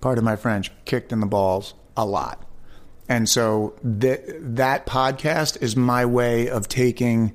part of my French, kicked in the balls a lot. And so th- that podcast is my way of taking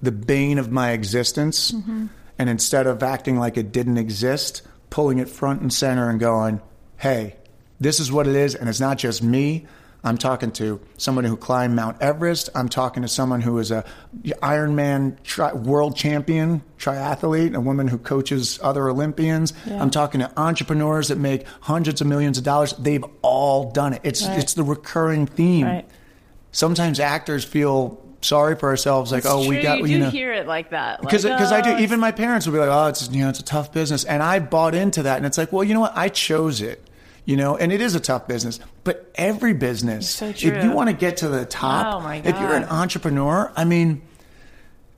the bane of my existence mm-hmm. and instead of acting like it didn't exist, pulling it front and center and going, hey, this is what it is. And it's not just me. I'm talking to someone who climbed Mount Everest. I'm talking to someone who is a Ironman tri- world champion triathlete, a woman who coaches other Olympians. I'm talking to entrepreneurs that make hundreds of millions of dollars. They've all done it. It's
Right.
it's the recurring theme.
Right.
Sometimes actors feel sorry for ourselves, like, oh, we got
you
you
do
know
hear it like that
because
like,
because I do.
oh,
Even my parents would be like, "Oh, it's you know, it's a tough business," and I bought into that. And it's like, well, you know what? I chose it, you know, and it is a tough business. But every business,
So
if you want to get to the top,
Oh,
if you're an entrepreneur, I mean.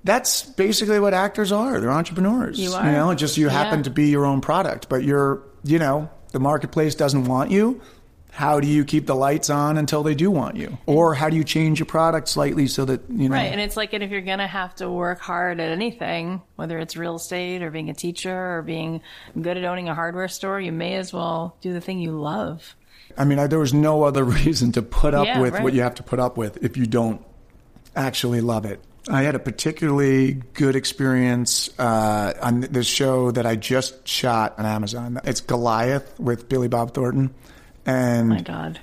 That's basically what actors are. They're entrepreneurs.
You are.
You know, just you happen
Yeah.
to be your own product, but you're, you know, the marketplace doesn't want you. How do you keep the lights on until they do want you? Or how do you change your product slightly so that, you know,
right and it's like and if you're gonna have to work hard at anything whether it's real estate or being a teacher or being good at owning a hardware store you may as well do the thing you love
I mean, I, there was no other reason to put up
Yeah,
with
right.
what you have to put up with if you don't actually love it. I had a particularly good experience uh, on this show that I just shot on Amazon. It's Goliath with Billy Bob Thornton, and
my god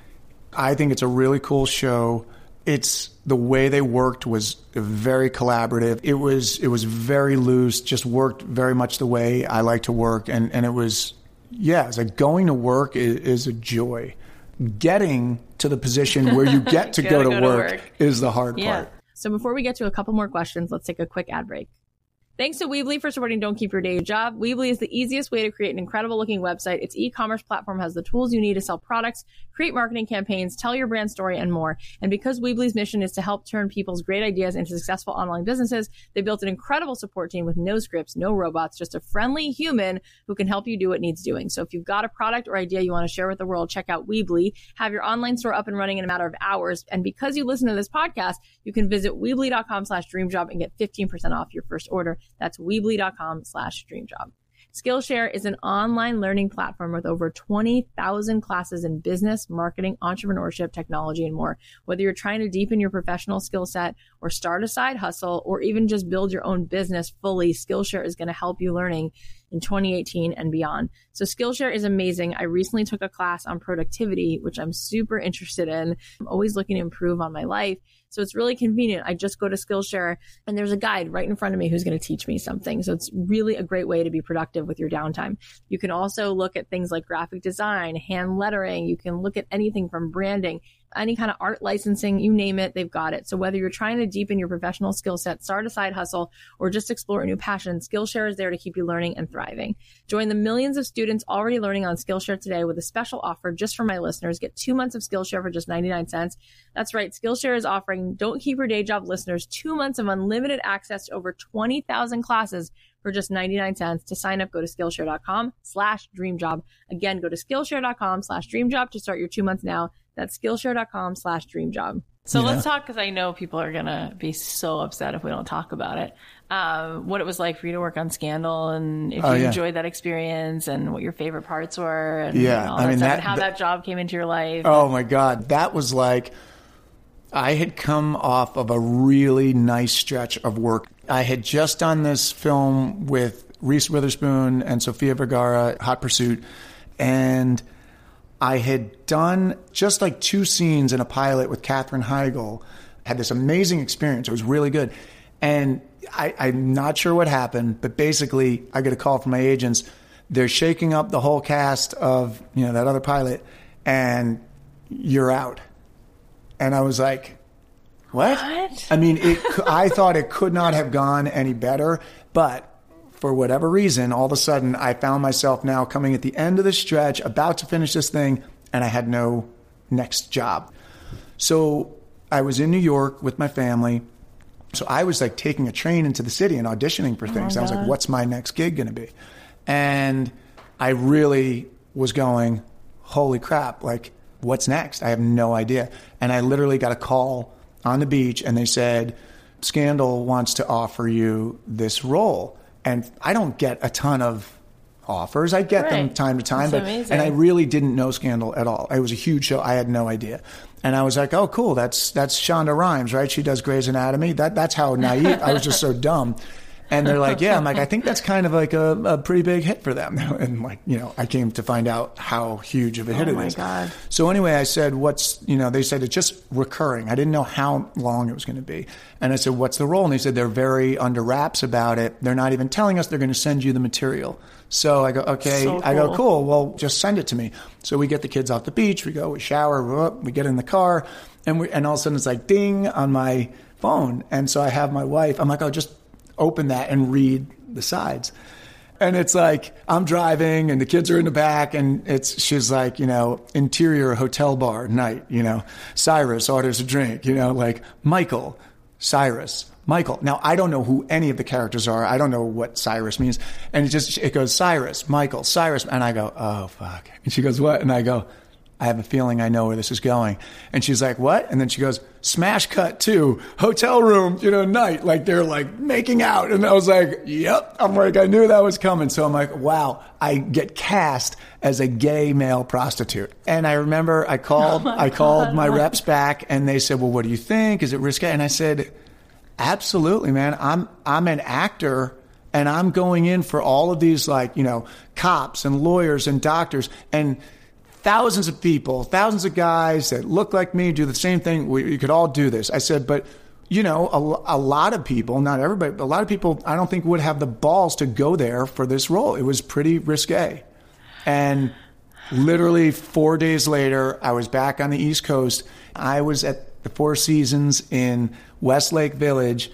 I think it's a really cool show. it's the way they worked was very collaborative. It was it was very loose, just worked very much the way I like to work, and and it was yeah, it's like going to work is, is a joy. Getting to the position where you get to go, to, go work to, work is the hard yeah. part.
So before we get to a couple more questions, let's take a quick ad break. Thanks to Weebly for supporting Don't Keep Your Day Job. Weebly is the easiest way to create an incredible looking website. Its e-commerce platform has the tools you need to sell products, create marketing campaigns, tell your brand story, and more. And because Weebly's mission is to help turn people's great ideas into successful online businesses, they built an incredible support team with no scripts, no robots, just a friendly human who can help you do what needs doing. So if you've got a product or idea you want to share with the world, check out Weebly. Have your online store up and running in a matter of hours. And because you listen to this podcast, you can visit Weebly.com slash dreamjob and get 15% off your first order. That's weebly.com slash dreamjob. Skillshare is an online learning platform with over 20,000 classes in business, marketing, entrepreneurship, technology, and more. Whether you're trying to deepen your professional skill set or start a side hustle or even just build your own business fully, Skillshare is going to help you learning in 2018 and beyond. So Skillshare is amazing. I recently took a class on productivity, which I'm super interested in. I'm always looking to improve on my life. So it's really convenient. I just go to Skillshare and there's a guide right in front of me who's going to teach me something. So it's really a great way to be productive with your downtime. You can also look at things like graphic design, hand lettering. You can look at anything from branding any kind of art licensing, you name it, they've got it. So whether you're trying to deepen your professional skill set, start a side hustle, or just explore a new passion, Skillshare is there to keep you learning and thriving. Join the millions of students already learning on Skillshare today with a special offer just for my listeners. Get two months of Skillshare for just 99 cents. That's right. Skillshare is offering Don't Keep Your Day Job listeners two months of unlimited access to over 20,000 classes for just 99 cents. To sign up, go to Skillshare.com slash dreamjob. Again, go to Skillshare.com slash dreamjob to start your two months now. That's Skillshare.com slash dream job. So yeah. let's talk because I know people are going to be so upset if we don't talk about it. Um, what it was like for you to work on Scandal and if oh, you yeah. enjoyed that experience and what your favorite parts were and,
yeah.
and I mean, that, and how that, that job came into your life.
Oh my God. That was like, I had come off of a really nice stretch of work. I had just done this film with Reese Witherspoon and Sofia Vergara, Hot Pursuit, and I had done just like two scenes in a pilot with Katherine Heigl. Had this amazing experience. It was really good, and I, I'm not sure what happened, but basically, I get a call from my agents. They're shaking up the whole cast of you know that other pilot, and you're out. And I was like, what?
what?
I mean, it, I thought it could not have gone any better, but for whatever reason, all of a sudden I found myself now coming at the end of the stretch, about to finish this thing, and I had no next job. So I was in New York with my family. So I was like taking a train into the city and auditioning for oh things. Oh I was like, what's my next gig going to be? And I really was going, holy crap, like, what's next? I have no idea. And I literally got a call on the beach and they said, Scandal wants to offer you this role. And I don't get a ton of offers. I get right. them time to time,
that's but amazing.
and I really didn't know Scandal at all. It was a huge show. I had no idea. And I was like, "Oh, cool. That's that's Shonda Rhimes, right? She does Grey's Anatomy. That that's how naive. I was just so dumb." And they're like, yeah, I'm like, I think that's kind of like a, a pretty big hit for them. And like, you know, I came to find out how huge of a hit
oh
it is.
God.
So anyway, I said, what's, you know, they said it's just recurring. I didn't know how long it was going to be. And I said, what's the role? And they said, they're very under wraps about it. They're not even telling us they're going to send you the material. So I go, okay.
So cool.
I go, cool. Well, just send it to me. So we get the kids off the beach. We go, we shower, we get in the car, and we, and all of a sudden it's like ding on my phone. And so I have my wife. I'm like, oh, just open that and read the sides. And it's like I'm driving and the kids are in the back and it's she's like, you know, interior hotel bar night, you know. Cyrus orders a drink, you know, like Michael, Cyrus, Michael. Now I don't know who any of the characters are. I don't know what Cyrus means. And it just it goes Cyrus, Michael, Cyrus and I go, "Oh fuck." And she goes, "What?" And I go, I have a feeling I know where this is going. And she's like, what? And then she goes, smash cut to hotel room, you know, night. Like they're like making out. And I was like, yep. I'm like, I knew that was coming. So I'm like, wow, I get cast as a gay male prostitute. And I remember I called, oh I called God. my reps back and they said, well, what do you think? Is it risque? And I said, absolutely, man. I'm, I'm an actor and I'm going in for all of these like, you know, cops and lawyers and doctors. And thousands of people, thousands of guys that look like me, do the same thing. We, could all do this. I said, but you know, a, a, lot of people, not everybody, but a lot of people, I don't think would have the balls to go there for this role. It was pretty risque. And literally four days later, I was back on the East Coast. I was at the Four Seasons in Westlake Village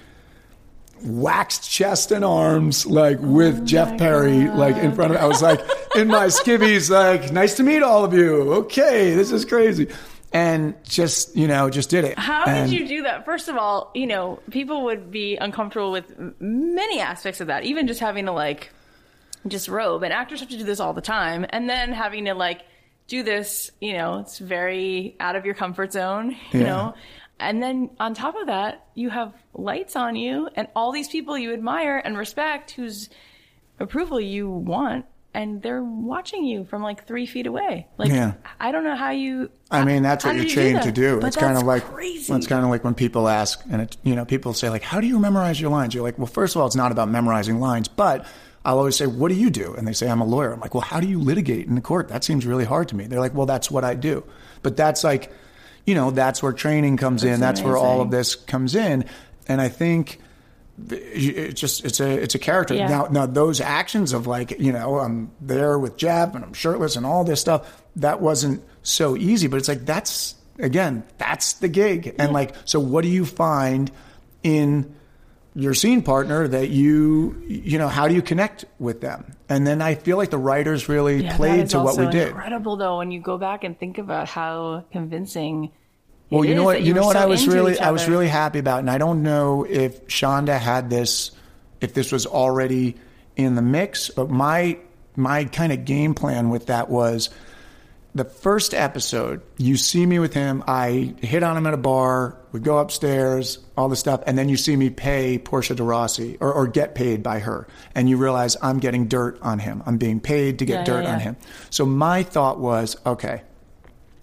waxed chest and arms, like with oh Jeff Perry, God. like in front of. I was like in my skivvies, like nice to meet all of you. Okay, this is crazy. And just you know, just did it.
How
and,
did you do that? First of all, you know, people would be uncomfortable with many aspects of that, even just having to like just robe. And actors have to do this all the time, and then having to like do this, you know, it's very out of your comfort zone, you yeah. know. And then on top of that, you have lights on you and all these people you admire and respect whose approval you want. And they're watching you from like three feet away. Like, yeah. I don't know how you.
I mean, that's what you're trained to do. But it's kind of like crazy. it's kind of like when people ask, and it, you know, people say like, "How do you memorize your lines?" You're like, "Well, first of all, it's not about memorizing lines, but I'll always say, What do you do? And they say, I'm a lawyer. I'm like, Well, how do you litigate in the court? That seems really hard to me. They're like, Well, that's what I do. But that's like, you know, that's where training comes that's in. That's amazing. where all of this comes in. And I think it's just it's a it's a character yeah. now now those actions of like you know i'm there with jeff and i'm shirtless and all this stuff that wasn't so easy but it's like that's again that's the gig and like so what do you find in your scene partner that you you know how do you connect with them and then i feel like the writers really yeah, played to what we did
incredible though when you go back and think about how convincing
well you know what you, you know what so i was really i was really happy about and i don't know if shonda had this if this was already in the mix but my my kind of game plan with that was the first episode, you see me with him. I hit on him at a bar. We go upstairs, all this stuff, and then you see me pay Portia de Rossi or, or get paid by her, and you realize I'm getting dirt on him. I'm being paid to get yeah, dirt yeah, yeah. on him. So my thought was, okay,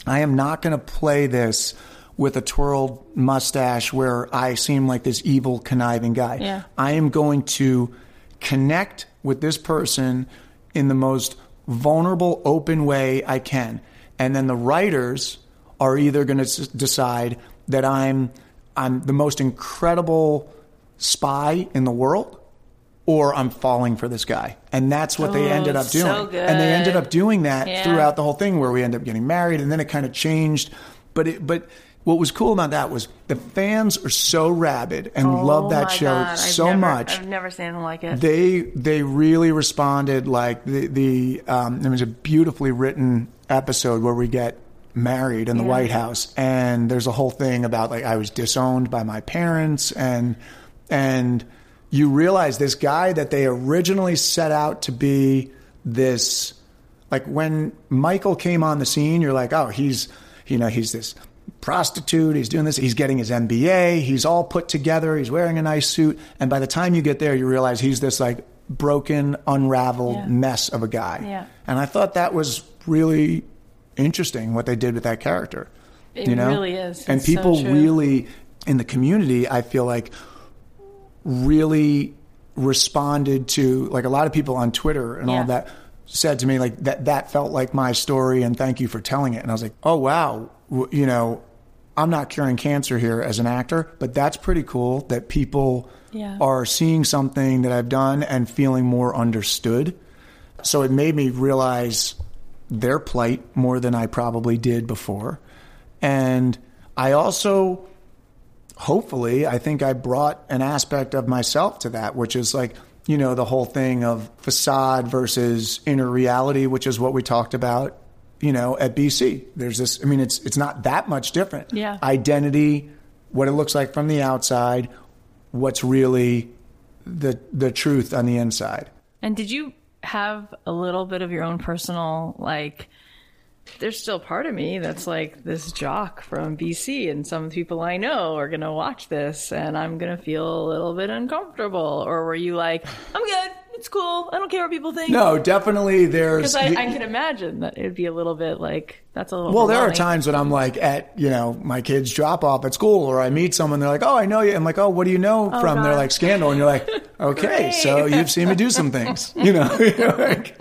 I am not going to play this with a twirled mustache where I seem like this evil, conniving guy.
Yeah.
I am going to connect with this person in the most vulnerable, open way I can. And then the writers are either going to decide that I'm I'm the most incredible spy in the world or I'm falling for this guy. And that's what oh, they ended up doing.
So
and they ended up doing that yeah. throughout the whole thing where we end up getting married and then it kind of changed. But it but what was cool about that was the fans are so rabid and oh love that show God. so
never,
much.
I've never seen anything like it.
They they really responded like the the um, there was a beautifully written episode where we get married in the yeah. White House and there's a whole thing about like I was disowned by my parents and and you realize this guy that they originally set out to be this like when Michael came on the scene you're like oh he's you know he's this prostitute. He's doing this. He's getting his MBA. He's all put together. He's wearing a nice suit. And by the time you get there, you realize he's this like broken, unraveled yeah. mess of a guy.
Yeah.
And I thought that was really interesting what they did with that character.
It
you know?
really is.
and people
so
really in the community, I feel like really responded to like a lot of people on Twitter and yeah. all that said to me like that that felt like my story and thank you for telling it and I was like oh wow you know I'm not curing cancer here as an actor, but that's pretty cool that people
yeah.
are seeing something that I've done and feeling more understood. So it made me realize their plight more than I probably did before. And I also, hopefully, I think I brought an aspect of myself to that, which is like, you know, the whole thing of facade versus inner reality, which is what we talked about you know, at BC. There's this, I mean, it's, it's not that much different.
Yeah.
Identity, what it looks like from the outside, what's really the, the truth on the inside.
And did you have a little bit of your own personal, like, there's still part of me that's like this jock from BC, and some people I know are gonna watch this, and I'm gonna feel a little bit uncomfortable. Or were you like, I'm good, it's cool. I don't care what people think.
No, definitely there's.
Because I, I can imagine that it'd be a little bit like that's a little.
Well, there are times when I'm like at you know my kids drop off at school, or I meet someone. They're like, "Oh, I know you." I'm like, "Oh, what do you know oh, from?" God. They're like, "Scandal," and you're like, "Okay, so you've seen me do some things." You know, like,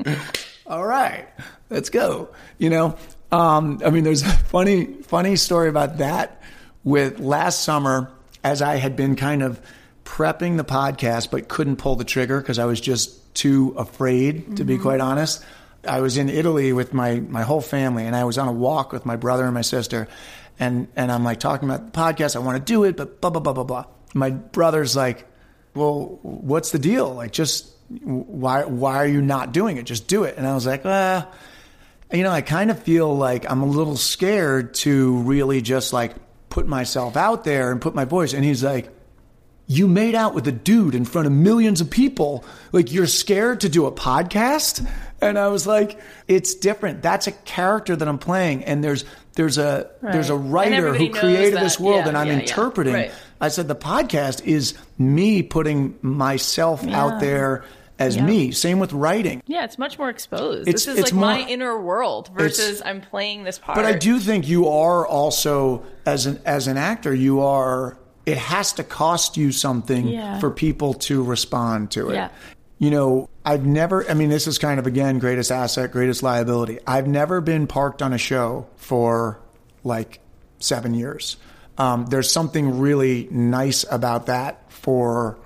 all right, let's go. You know, Um, I mean, there's a funny, funny story about that. With last summer, as I had been kind of prepping the podcast, but couldn't pull the trigger because I was just too afraid, mm-hmm. to be mm-hmm. quite honest. I was in Italy with my my whole family, and I was on a walk with my brother and my sister, and and I'm like talking about the podcast. I want to do it, but blah blah blah blah blah. My brother's like, "Well, what's the deal? Like, just why why are you not doing it? Just do it." And I was like, "Ah." You know, I kind of feel like I'm a little scared to really just like put myself out there and put my voice. And he's like, you made out with a dude in front of millions of people. Like you're scared to do a podcast? And I was like, it's different. That's a character that I'm playing. And there's there's a right. there's a writer who created this world yeah, and I'm yeah, interpreting. Yeah. Right. I said the podcast is me putting myself out there as yeah. me. Same with writing.
Yeah, it's much more exposed. It's, this is like more, my inner world versus I'm playing this part.
But I do think you are also as an as an actor, you are it has to cost you something yeah. for people to respond to it. Yeah. You know, I've never I mean this is kind of again greatest asset, greatest liability. I've never been parked on a show for like 7 years. Um, there's something really nice about that for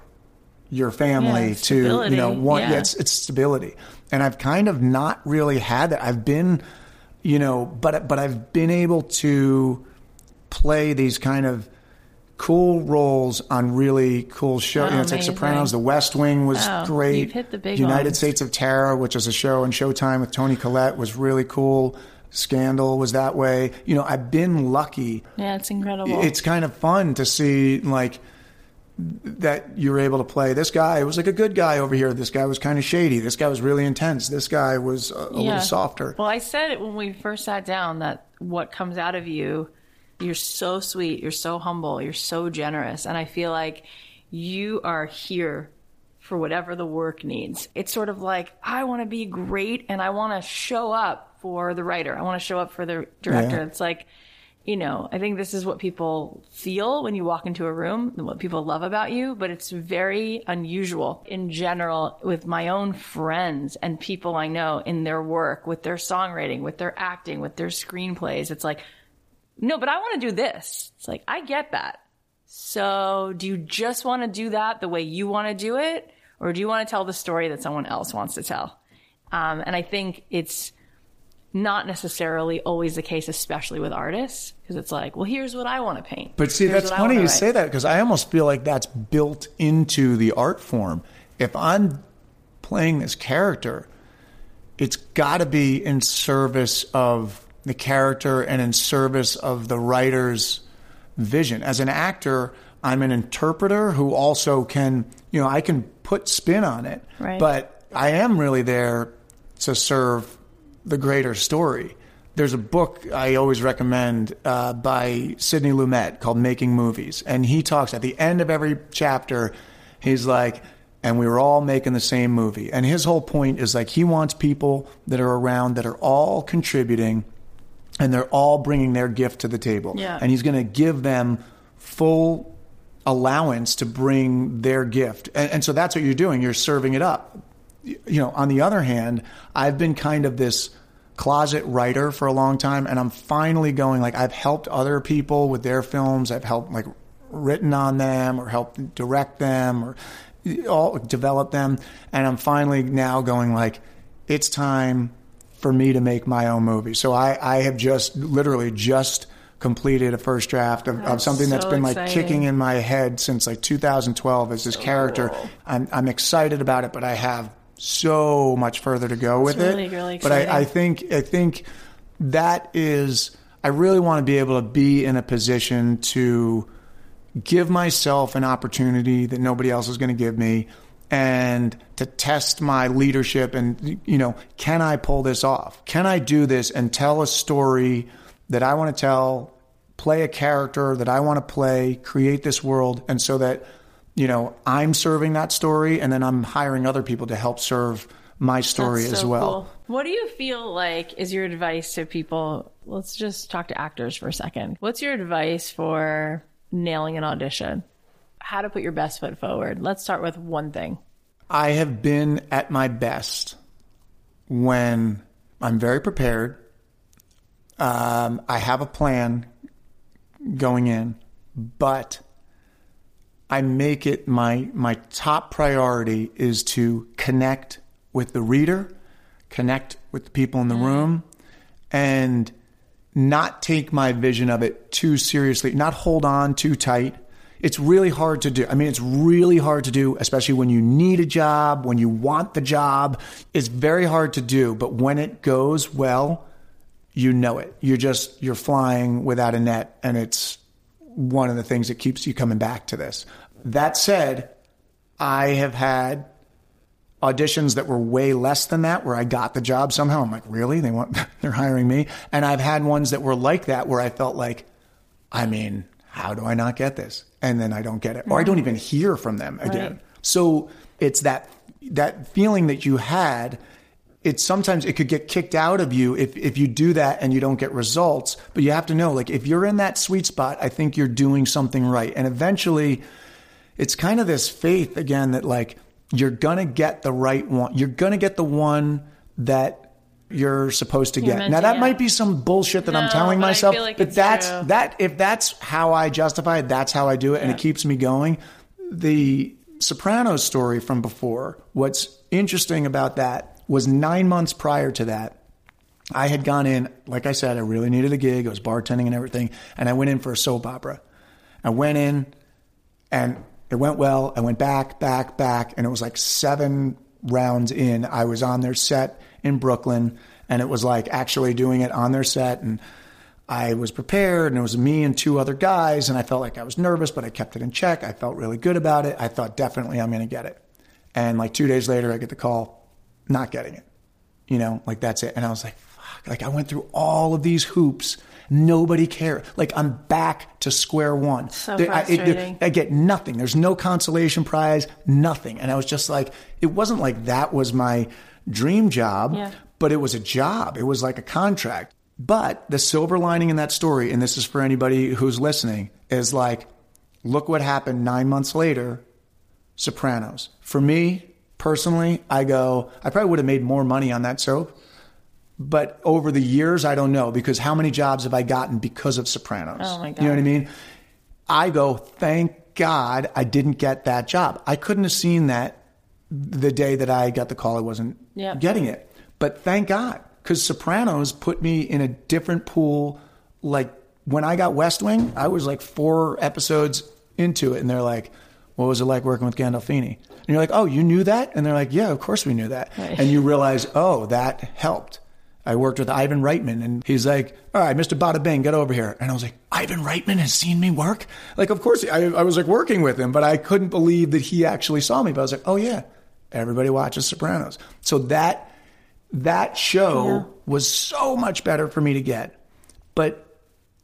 your family yeah, to you know want yeah. it's it's stability and i've kind of not really had that i've been you know but but i've been able to play these kind of cool roles on really cool shows. Oh, you know, it's like Sopranos. The West Wing was oh, great. United
ones.
States of Tara, which is a show on Showtime with Toni Collette, was really cool. Scandal was that way. You know, I've been lucky.
Yeah, it's incredible.
It's kind of fun to see like that you were able to play. This guy It was like a good guy over here. This guy was kind of shady. This guy was really intense. This guy was a, a yeah. little softer.
Well, I said it when we first sat down that what comes out of you, you're so sweet, you're so humble, you're so generous. And I feel like you are here for whatever the work needs. It's sort of like, I want to be great and I want to show up for the writer. I want to show up for the director. Yeah. It's like, you know, I think this is what people feel when you walk into a room and what people love about you, but it's very unusual in general with my own friends and people I know in their work, with their songwriting, with their acting, with their screenplays. It's like, no, but I want to do this. It's like, I get that. So do you just want to do that the way you want to do it? Or do you want to tell the story that someone else wants to tell? Um, and I think it's, not necessarily always the case, especially with artists, because it's like, well, here's what I want to paint.
But see,
here's
that's funny you say that because I almost feel like that's built into the art form. If I'm playing this character, it's got to be in service of the character and in service of the writer's vision. As an actor, I'm an interpreter who also can, you know, I can put spin on it, right. but I am really there to serve the greater story. There's a book I always recommend uh, by Sidney Lumet called Making Movies. And he talks at the end of every chapter, he's like, and we were all making the same movie. And his whole point is like, he wants people that are around that are all contributing and they're all bringing their gift to the table.
Yeah.
And he's going to give them full allowance to bring their gift. And, and, so that's what you're doing. You're serving it up you know, on the other hand, I've been kind of this closet writer for a long time and I'm finally going like I've helped other people with their films. I've helped like written on them or helped direct them or all develop them and I'm finally now going like it's time for me to make my own movie. So I, I have just literally just completed a first draft of, of something so that's been like kicking in my head since like 2012 as this so character. Cool. I'm, I'm excited about it, but I have so much further to go with
really,
it.
Really
but I, I think I think that is I really want to be able to be in a position to give myself an opportunity that nobody else is going to give me and to test my leadership and you know can I pull this off? Can I do this and tell a story that I want to tell, play a character that I want to play, create this world and so that you know, I'm serving that story and then I'm hiring other people to help serve my story so as well. Cool.
What do you feel like is your advice to people? Let's just talk to actors for a second. What's your advice for nailing an audition? How to put your best foot forward? Let's start with one thing.
I have been at my best when I'm very prepared. um, I have a plan going in, but I make it my my top priority is to connect with the reader, connect with the people in the room, and not take my vision of it too seriously, not hold on too tight. It's really hard to do. I mean, it's really hard to do, especially when you need a job, when you want the job. It's very hard to do, but when it goes well, you know it. You're just, you're flying without a net, and it's one of the things that keeps you coming back to this. That said, I have had auditions that were way less than that where I got the job somehow. I'm like, really? They want they're hiring me? And I've had ones that were like that where I felt like, I mean, how do I not get this? And then I don't get it. Or I don't even hear from them again.
Right.
So it's that that feeling that you had it's sometimes it could get kicked out of you if, if you do that and you don't get results. But you have to know, like, if you're in that sweet spot, I think you're doing something right. And eventually, it's kind of this faith again that, like, you're going to get the right one. You're going to get the one that you're supposed to get. Now,
to
that
get.
might be some bullshit that I'm telling myself,
like
but that's
true.
that if that's how I justify it, that's how I do it, and it keeps me going. The Sopranos story from before, what's interesting about that was nine months prior to that, I had gone in, like I said, I really needed a gig. I was bartending and everything, and I went in for a soap opera. I went in, and it went well. I went back, back, back, and it was like seven rounds in. I was on their set in Brooklyn, and it was like actually doing it on their set, and I was prepared, and it was me and two other guys, and I felt like I was nervous, but I kept it in check. I felt really good about it. I thought definitely I'm going to get it. And like two days later, I get the call, not getting it. You know, like that's it. And I was like, fuck, like I went through all of these hoops. Nobody cared. Like I'm back to square one.
So
There- I, it-
frustrating.
I get nothing. There's no consolation prize, nothing. And I was just like, it wasn't like that was my dream job,
Yeah.
but it was a job. It was like a contract. But the silver lining in that story, and this is for anybody who's listening, is like, look what happened nine months later Sopranos. For me personally, I go, I probably would have made more money on that soap. But over the years, I don't know because how many jobs have I gotten because of Sopranos?
Oh, my God.
You know what I mean? I go, thank God I didn't get that job. I couldn't have seen that the day that I got the call. I wasn't
Yep.
getting it. But thank God because Sopranos put me in a different pool. Like when I got West Wing, I was like four episodes into it, and they're like, "What was it like working with Gandolfini?" And you're like, "Oh, you knew that?" And they're like, "Yeah, of course we knew that."
Right.
And you realize, "Oh, that helped." I worked with Ivan Reitman, and he's like, "All right, Mr. Bada Bing, get over here." And I was like, "Ivan Reitman has seen me work." Like, of course, I, I was like working with him, but I couldn't believe that he actually saw me. But I was like, "Oh yeah, everybody watches Sopranos." So that that show was so much better for me to get, but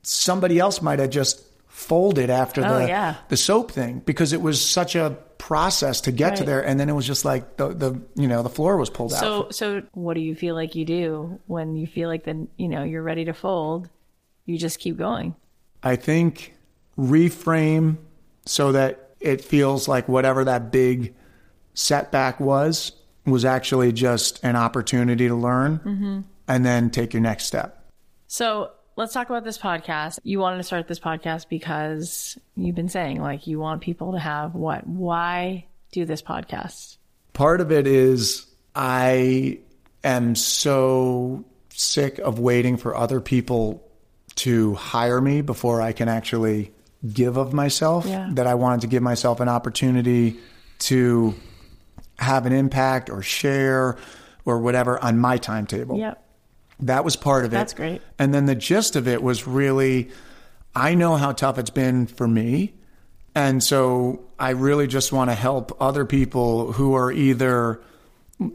somebody else might have just folded after
Oh,
the
yeah.
the soap thing because it was such a process to get to there, and then it was just like the the you know the floor was pulled out.
So, so what do you feel like you do when you feel like then you know you're ready to fold? You just keep going.
I think reframe so that it feels like whatever that big setback was was actually just an opportunity to learn mm-hmm. and then take your next step.
So let's talk about this podcast. You wanted to start this podcast because you've been saying like you want people to have what? Why do this podcast?
Part of it is I am so sick of waiting for other people to hire me before I can actually give of myself
Yeah.
that I wanted to give myself an opportunity to have an impact or share or whatever on my timetable.
Yep.
That was part of it.
That's great.
And then the gist of it was really I know how tough it's been for me. And so I really just want to help other people who are either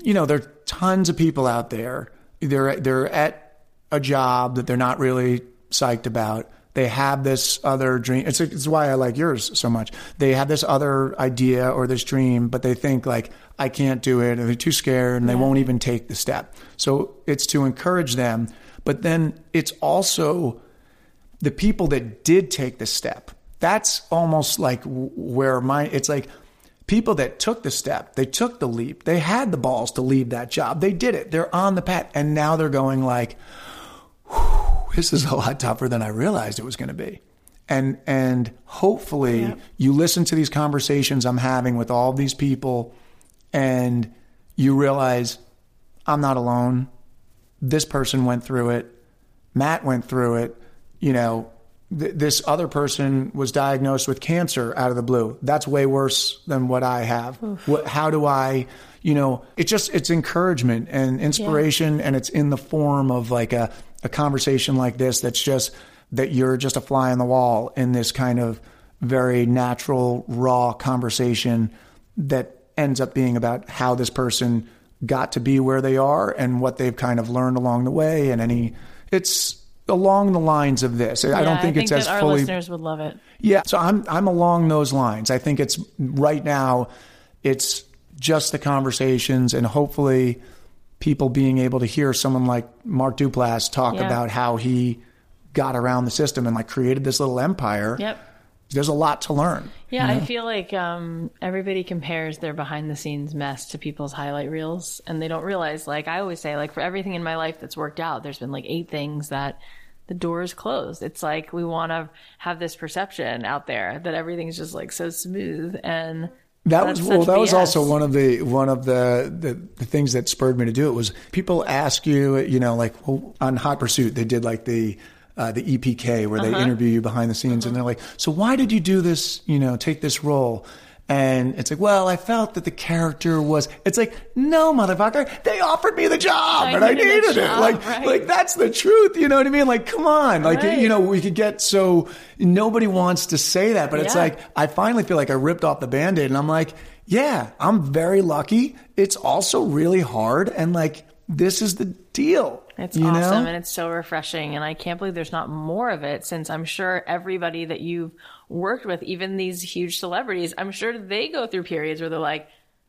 you know, there are tons of people out there. They're they're at a job that they're not really psyched about. They have this other dream. It's, it's why I like yours so much. They have this other idea or this dream, but they think like I can't do it, or they're too scared, and they won't even take the step. So it's to encourage them, but then it's also the people that did take the step. That's almost like where my it's like people that took the step, they took the leap, they had the balls to leave that job, they did it, they're on the path, and now they're going like, this is a lot tougher than I realized it was going to be. And and hopefully you listen to these conversations I'm having with all these people and you realize I'm not alone. This person went through it. Matt went through it. You know, th- this other person was diagnosed with cancer out of the blue. That's way worse than what I have. What, how do I, you know, it's just, it's encouragement and inspiration, and it's in the form of like a, a conversation like this that's just that you're just a fly on the wall in this kind of very natural, raw conversation that ends up being about how this person got to be where they are and what they've kind of learned along the way and any it's along the lines of this. I don't think, it's
that
as
our
fully
listeners would love it.
yeah, so I'm I'm along those lines. I think it's right now it's just the conversations and hopefully people being able to hear someone like Mark Duplass talk
Yeah.
about how he got around the system and like created this little empire.
Yep.
There's a lot to learn.
Yeah, I feel like um, everybody compares their behind the scenes mess to people's highlight reels, and they don't realize, like I always say, like for everything in my life that's worked out, there's been like eight things that the door is closed. It's like we want to have this perception out there that everything's just like so smooth, and
That
that's
was well. That was also one of the one of the, the the things that spurred me to do it was people ask you, you know, like well, on Hot Pursuit they did like the uh, the EPK where
Uh-huh.
they interview you behind the scenes, and they're like, so why did you do this? You know, take this role. And it's like, well, I felt that the character was. It's like, no, motherfucker, they offered me the job,
I
and I
needed
it.
job,
Like,
right.
like that's the truth. You know what I mean? Like, come on, like
Right.
you know, we could get so nobody wants to say that, but it's like I finally feel like I ripped off the band-aid and I'm like, yeah, I'm very lucky. It's also really hard and like this is the deal.
It's
you
awesome
know?
and it's so refreshing. And I can't believe there's not more of it since I'm sure everybody that you've worked with, even these huge celebrities, I'm sure they go through periods where they're like,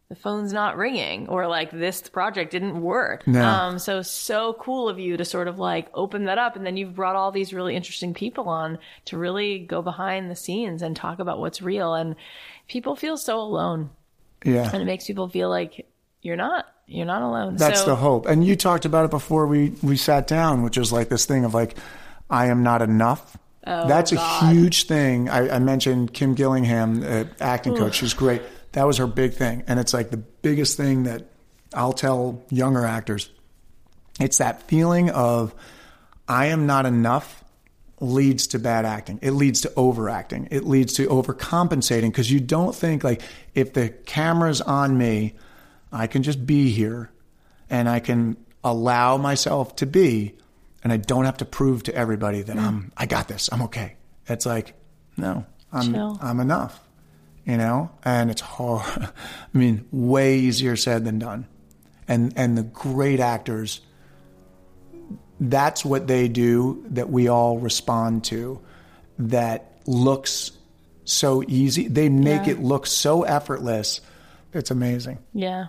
the phone's not ringing or like this project didn't work.
No.
Um, so, so cool of you to sort of like open that up. And then you've brought all these really interesting people on to really go behind the scenes and talk about what's real. And people feel so alone
yeah.
and it makes people feel like you're not, you're not alone.
That's
so,
the hope. And you talked about it before we we sat down, which is like this thing of like I am not enough. That's a
Oh,
huge thing. I, I mentioned Kim Gillingham, uh, acting coach. She's great. That was her big thing, and it's like the biggest thing that I'll tell younger actors. It's that feeling of I am not enough leads to bad acting. It leads to overacting. It leads to overcompensating because you don't think like if the camera's on me, I can just be here and I can allow myself to be and I don't have to prove to everybody that I'm I got this. I'm okay. It's like no, I'm
Chill.
I'm enough. You know? And it's hard. I mean, way easier said than done. And and the great actors that's what they do that we all respond to that looks so easy. They make
Yeah.
it look so effortless. It's amazing.
Yeah.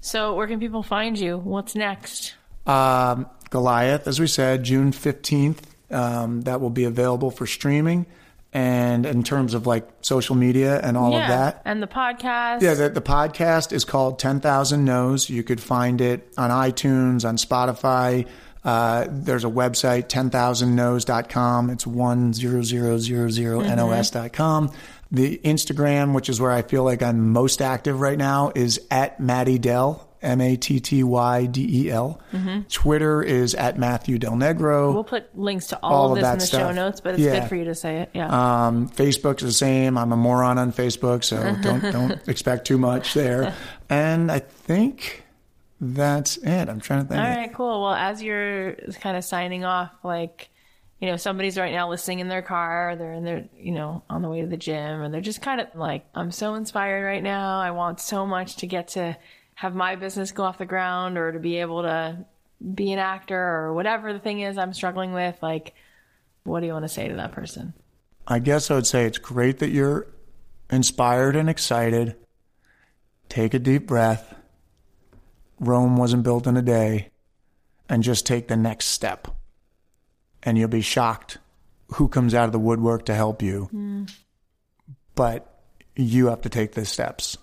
So where can people find you? What's next?
Um, Goliath, as we said, June 15th, um, that will be available for streaming. And in terms of like social media and all of that,
And the podcast.
Yeah, the, the podcast is called 10,000 No's. You could find it on iTunes, on Spotify. Uh, there's a website, 10,000nos.com. It's 10000nos.com. The Instagram, which is where I feel like I'm most active right now, is at Matty Del, M A T T Y D E L. Twitter is at Matthew Del Negro.
We'll put links to all,
All
of this
that
in the show notes, but it's
Yeah.
good for you to say it. Yeah.
Um, Facebook's the same. I'm a moron on Facebook, so don't don't expect too much there. And I think that's it. I'm trying to think.
all right, cool. Well, as you're kind of signing off, like, you know, somebody's right now listening in their car, they're in their, you know, on the way to the gym, and they're just kind of like, I'm so inspired right now. I want so much to get to have my business go off the ground or to be able to be an actor or whatever the thing is I'm struggling with. Like, what do you want to say to that person?
I guess I would say it's great that you're inspired and excited. Take a deep breath. Rome wasn't built in a day. And just take the next step. And you'll be shocked who comes out of the woodwork to help you. Hmm. But you have to take the steps.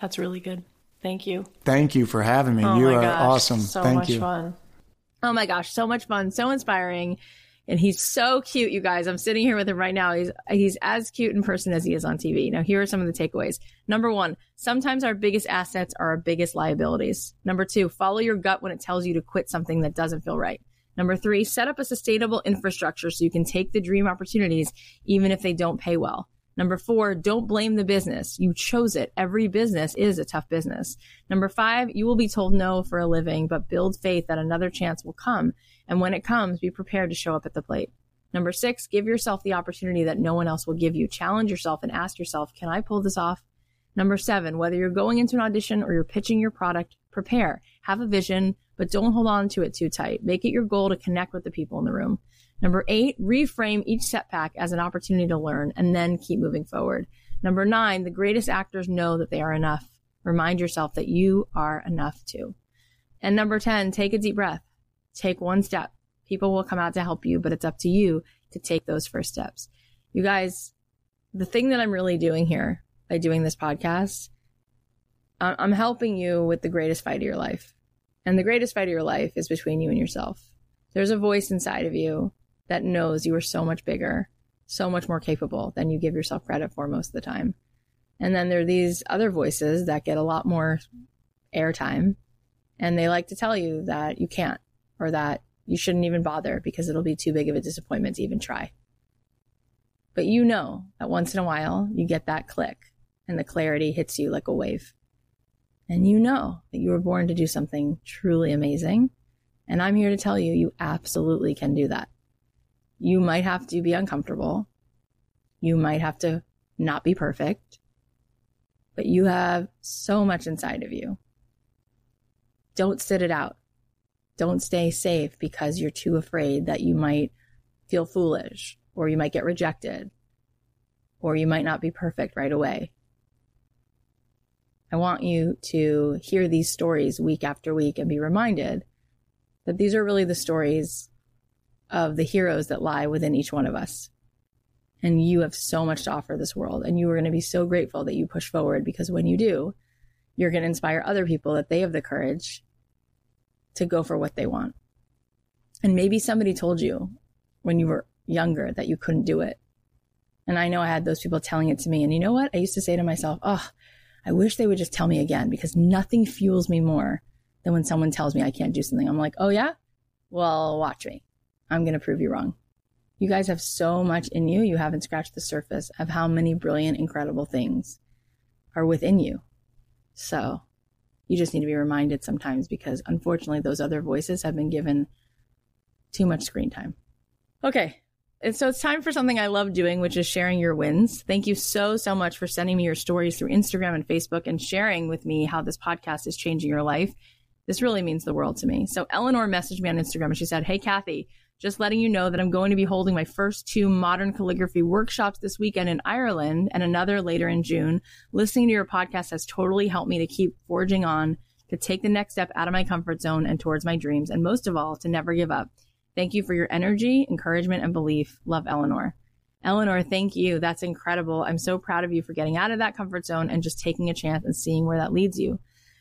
That's really good. Thank you.
Thank you for having me.
Oh
you
my
are
gosh,
awesome.
So
Thank
much
you.
fun. Oh my gosh, so much fun, so inspiring. And he's so cute, you guys. I'm sitting here with him right now. He's, he's as cute in person as he is on TV. Now, here are some of the takeaways. Number one, sometimes our biggest assets are our biggest liabilities. Number two, follow your gut when it tells you to quit something that doesn't feel right. Number three, set up a sustainable infrastructure so you can take the dream opportunities even if they don't pay well. Number four, don't blame the business. You chose it. Every business is a tough business. Number five, you will be told no for a living, but build faith that another chance will come. And when it comes, be prepared to show up at the plate. Number six, give yourself the opportunity that no one else will give you. Challenge yourself and ask yourself, can I pull this off? Number seven, whether you're going into an audition or you're pitching your product, prepare, have a vision, but don't hold on to it too tight. Make it your goal to connect with the people in the room. Number eight, reframe each setback as an opportunity to learn and then keep moving forward. Number nine, the greatest actors know that they are enough. Remind yourself that you are enough too. And number 10, take a deep breath. Take one step. People will come out to help you, but it's up to you to take those first steps. You guys, the thing that I'm really doing here by doing this podcast, I'm helping you with the greatest fight of your life. And the greatest fight of your life is between you and yourself. There's a voice inside of you that knows you are so much bigger, so much more capable than you give yourself credit for most of the time. And then there are these other voices that get a lot more airtime and they like to tell you that you can't or that you shouldn't even bother because it'll be too big of a disappointment to even try. But you know that once in a while you get that click and the clarity hits you like a wave. And you know that you were born to do something truly amazing. And I'm here to tell you, you absolutely can do that. You might have to be uncomfortable. You might have to not be perfect, but you have so much inside of you. Don't sit it out. Don't stay safe because you're too afraid that you might feel foolish or you might get rejected or you might not be perfect right away. I want you to hear these stories week after week and be reminded that these are really the stories of the heroes that lie within each one of us. And you have so much to offer this world. And you are going to be so grateful that you push forward because when you do, you're going to inspire other people that they have the courage to go for what they want. And maybe somebody told you when you were younger that you couldn't do it. And I know I had those people telling it to me. And you know what? I used to say to myself, oh, I wish they would just tell me again because nothing fuels me more than when someone tells me I can't do something. I'm like, oh yeah? Well, watch me. I'm going to prove you wrong. You guys have so much in you. You haven't scratched the surface of how many brilliant, incredible things are within you. So you just need to be reminded sometimes because unfortunately those other voices have been given too much screen time. Okay. And so it's time for something I love doing, which is sharing your wins. Thank you so, so much for sending me your stories through Instagram and Facebook and sharing with me how this podcast is changing your life. This really means the world to me. So Eleanor messaged me on Instagram and she said, Hey, Cathy, just letting you know that I'm going to be holding my first two modern calligraphy workshops this weekend in Ireland and another later in June. Listening to your podcast has totally helped me to keep forging on, to take the next step out of my comfort zone and towards my dreams, and most of all, to never give up. Thank you for your energy, encouragement, and belief. Love Eleanor. Eleanor, thank you. That's incredible. I'm so proud of you for getting out of that comfort zone and just taking a chance and seeing where that leads you.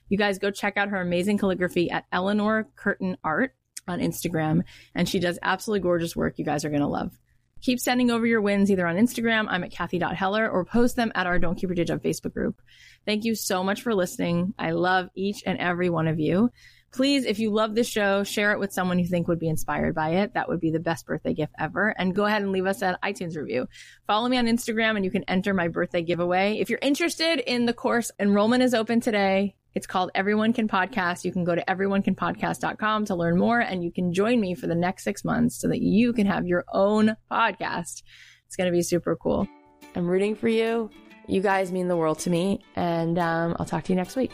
You guys go check out her amazing calligraphy at Eleanor Curtin Art on Instagram. And she does absolutely gorgeous work you guys are going to love. Keep sending over your wins either on Instagram, I'm at Cathy.Heller, or post them at our Don't Keep Your Day Job Facebook group. Thank you so much for listening. I love each and every one of you. Please, if you love this show, share it with someone you think would be inspired by it. That would be the best birthday gift ever. And go ahead and leave us an iTunes review. Follow me on Instagram and you can enter my birthday giveaway. If you're interested in the course, enrollment is open today. It's called Everyone Can Podcast. You can go to everyonecanpodcast.com to learn more and you can join me for the next six months so that you can have your own podcast. It's going to be super cool. I'm rooting for you. You guys mean the world to me and um, I'll talk to you next week.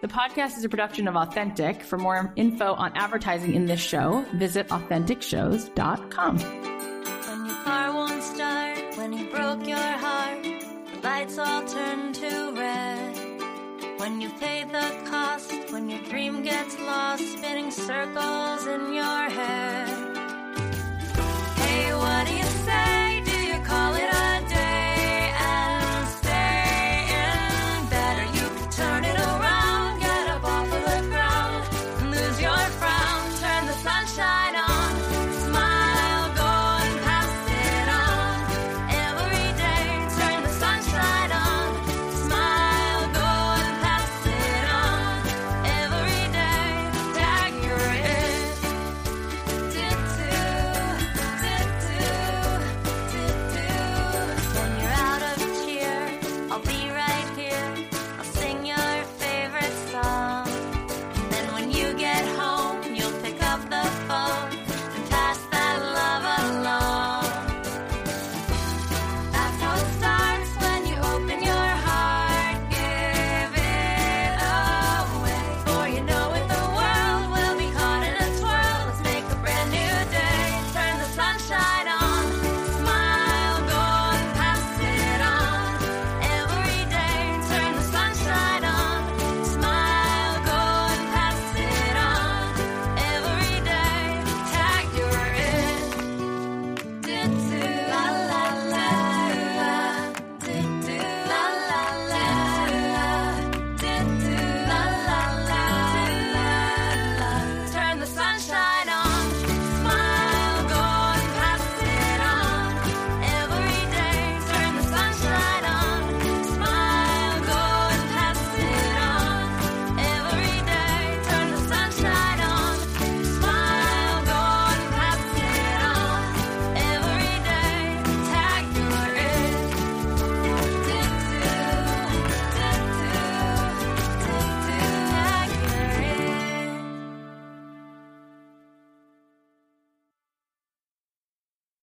The podcast is a production of Authentic. For more info on advertising in this show, visit AuthenticShows.com.
When your car won't start, when you broke your heart, the lights all turn to red. When you pay the cost, when your dream gets lost, spinning circles in your head.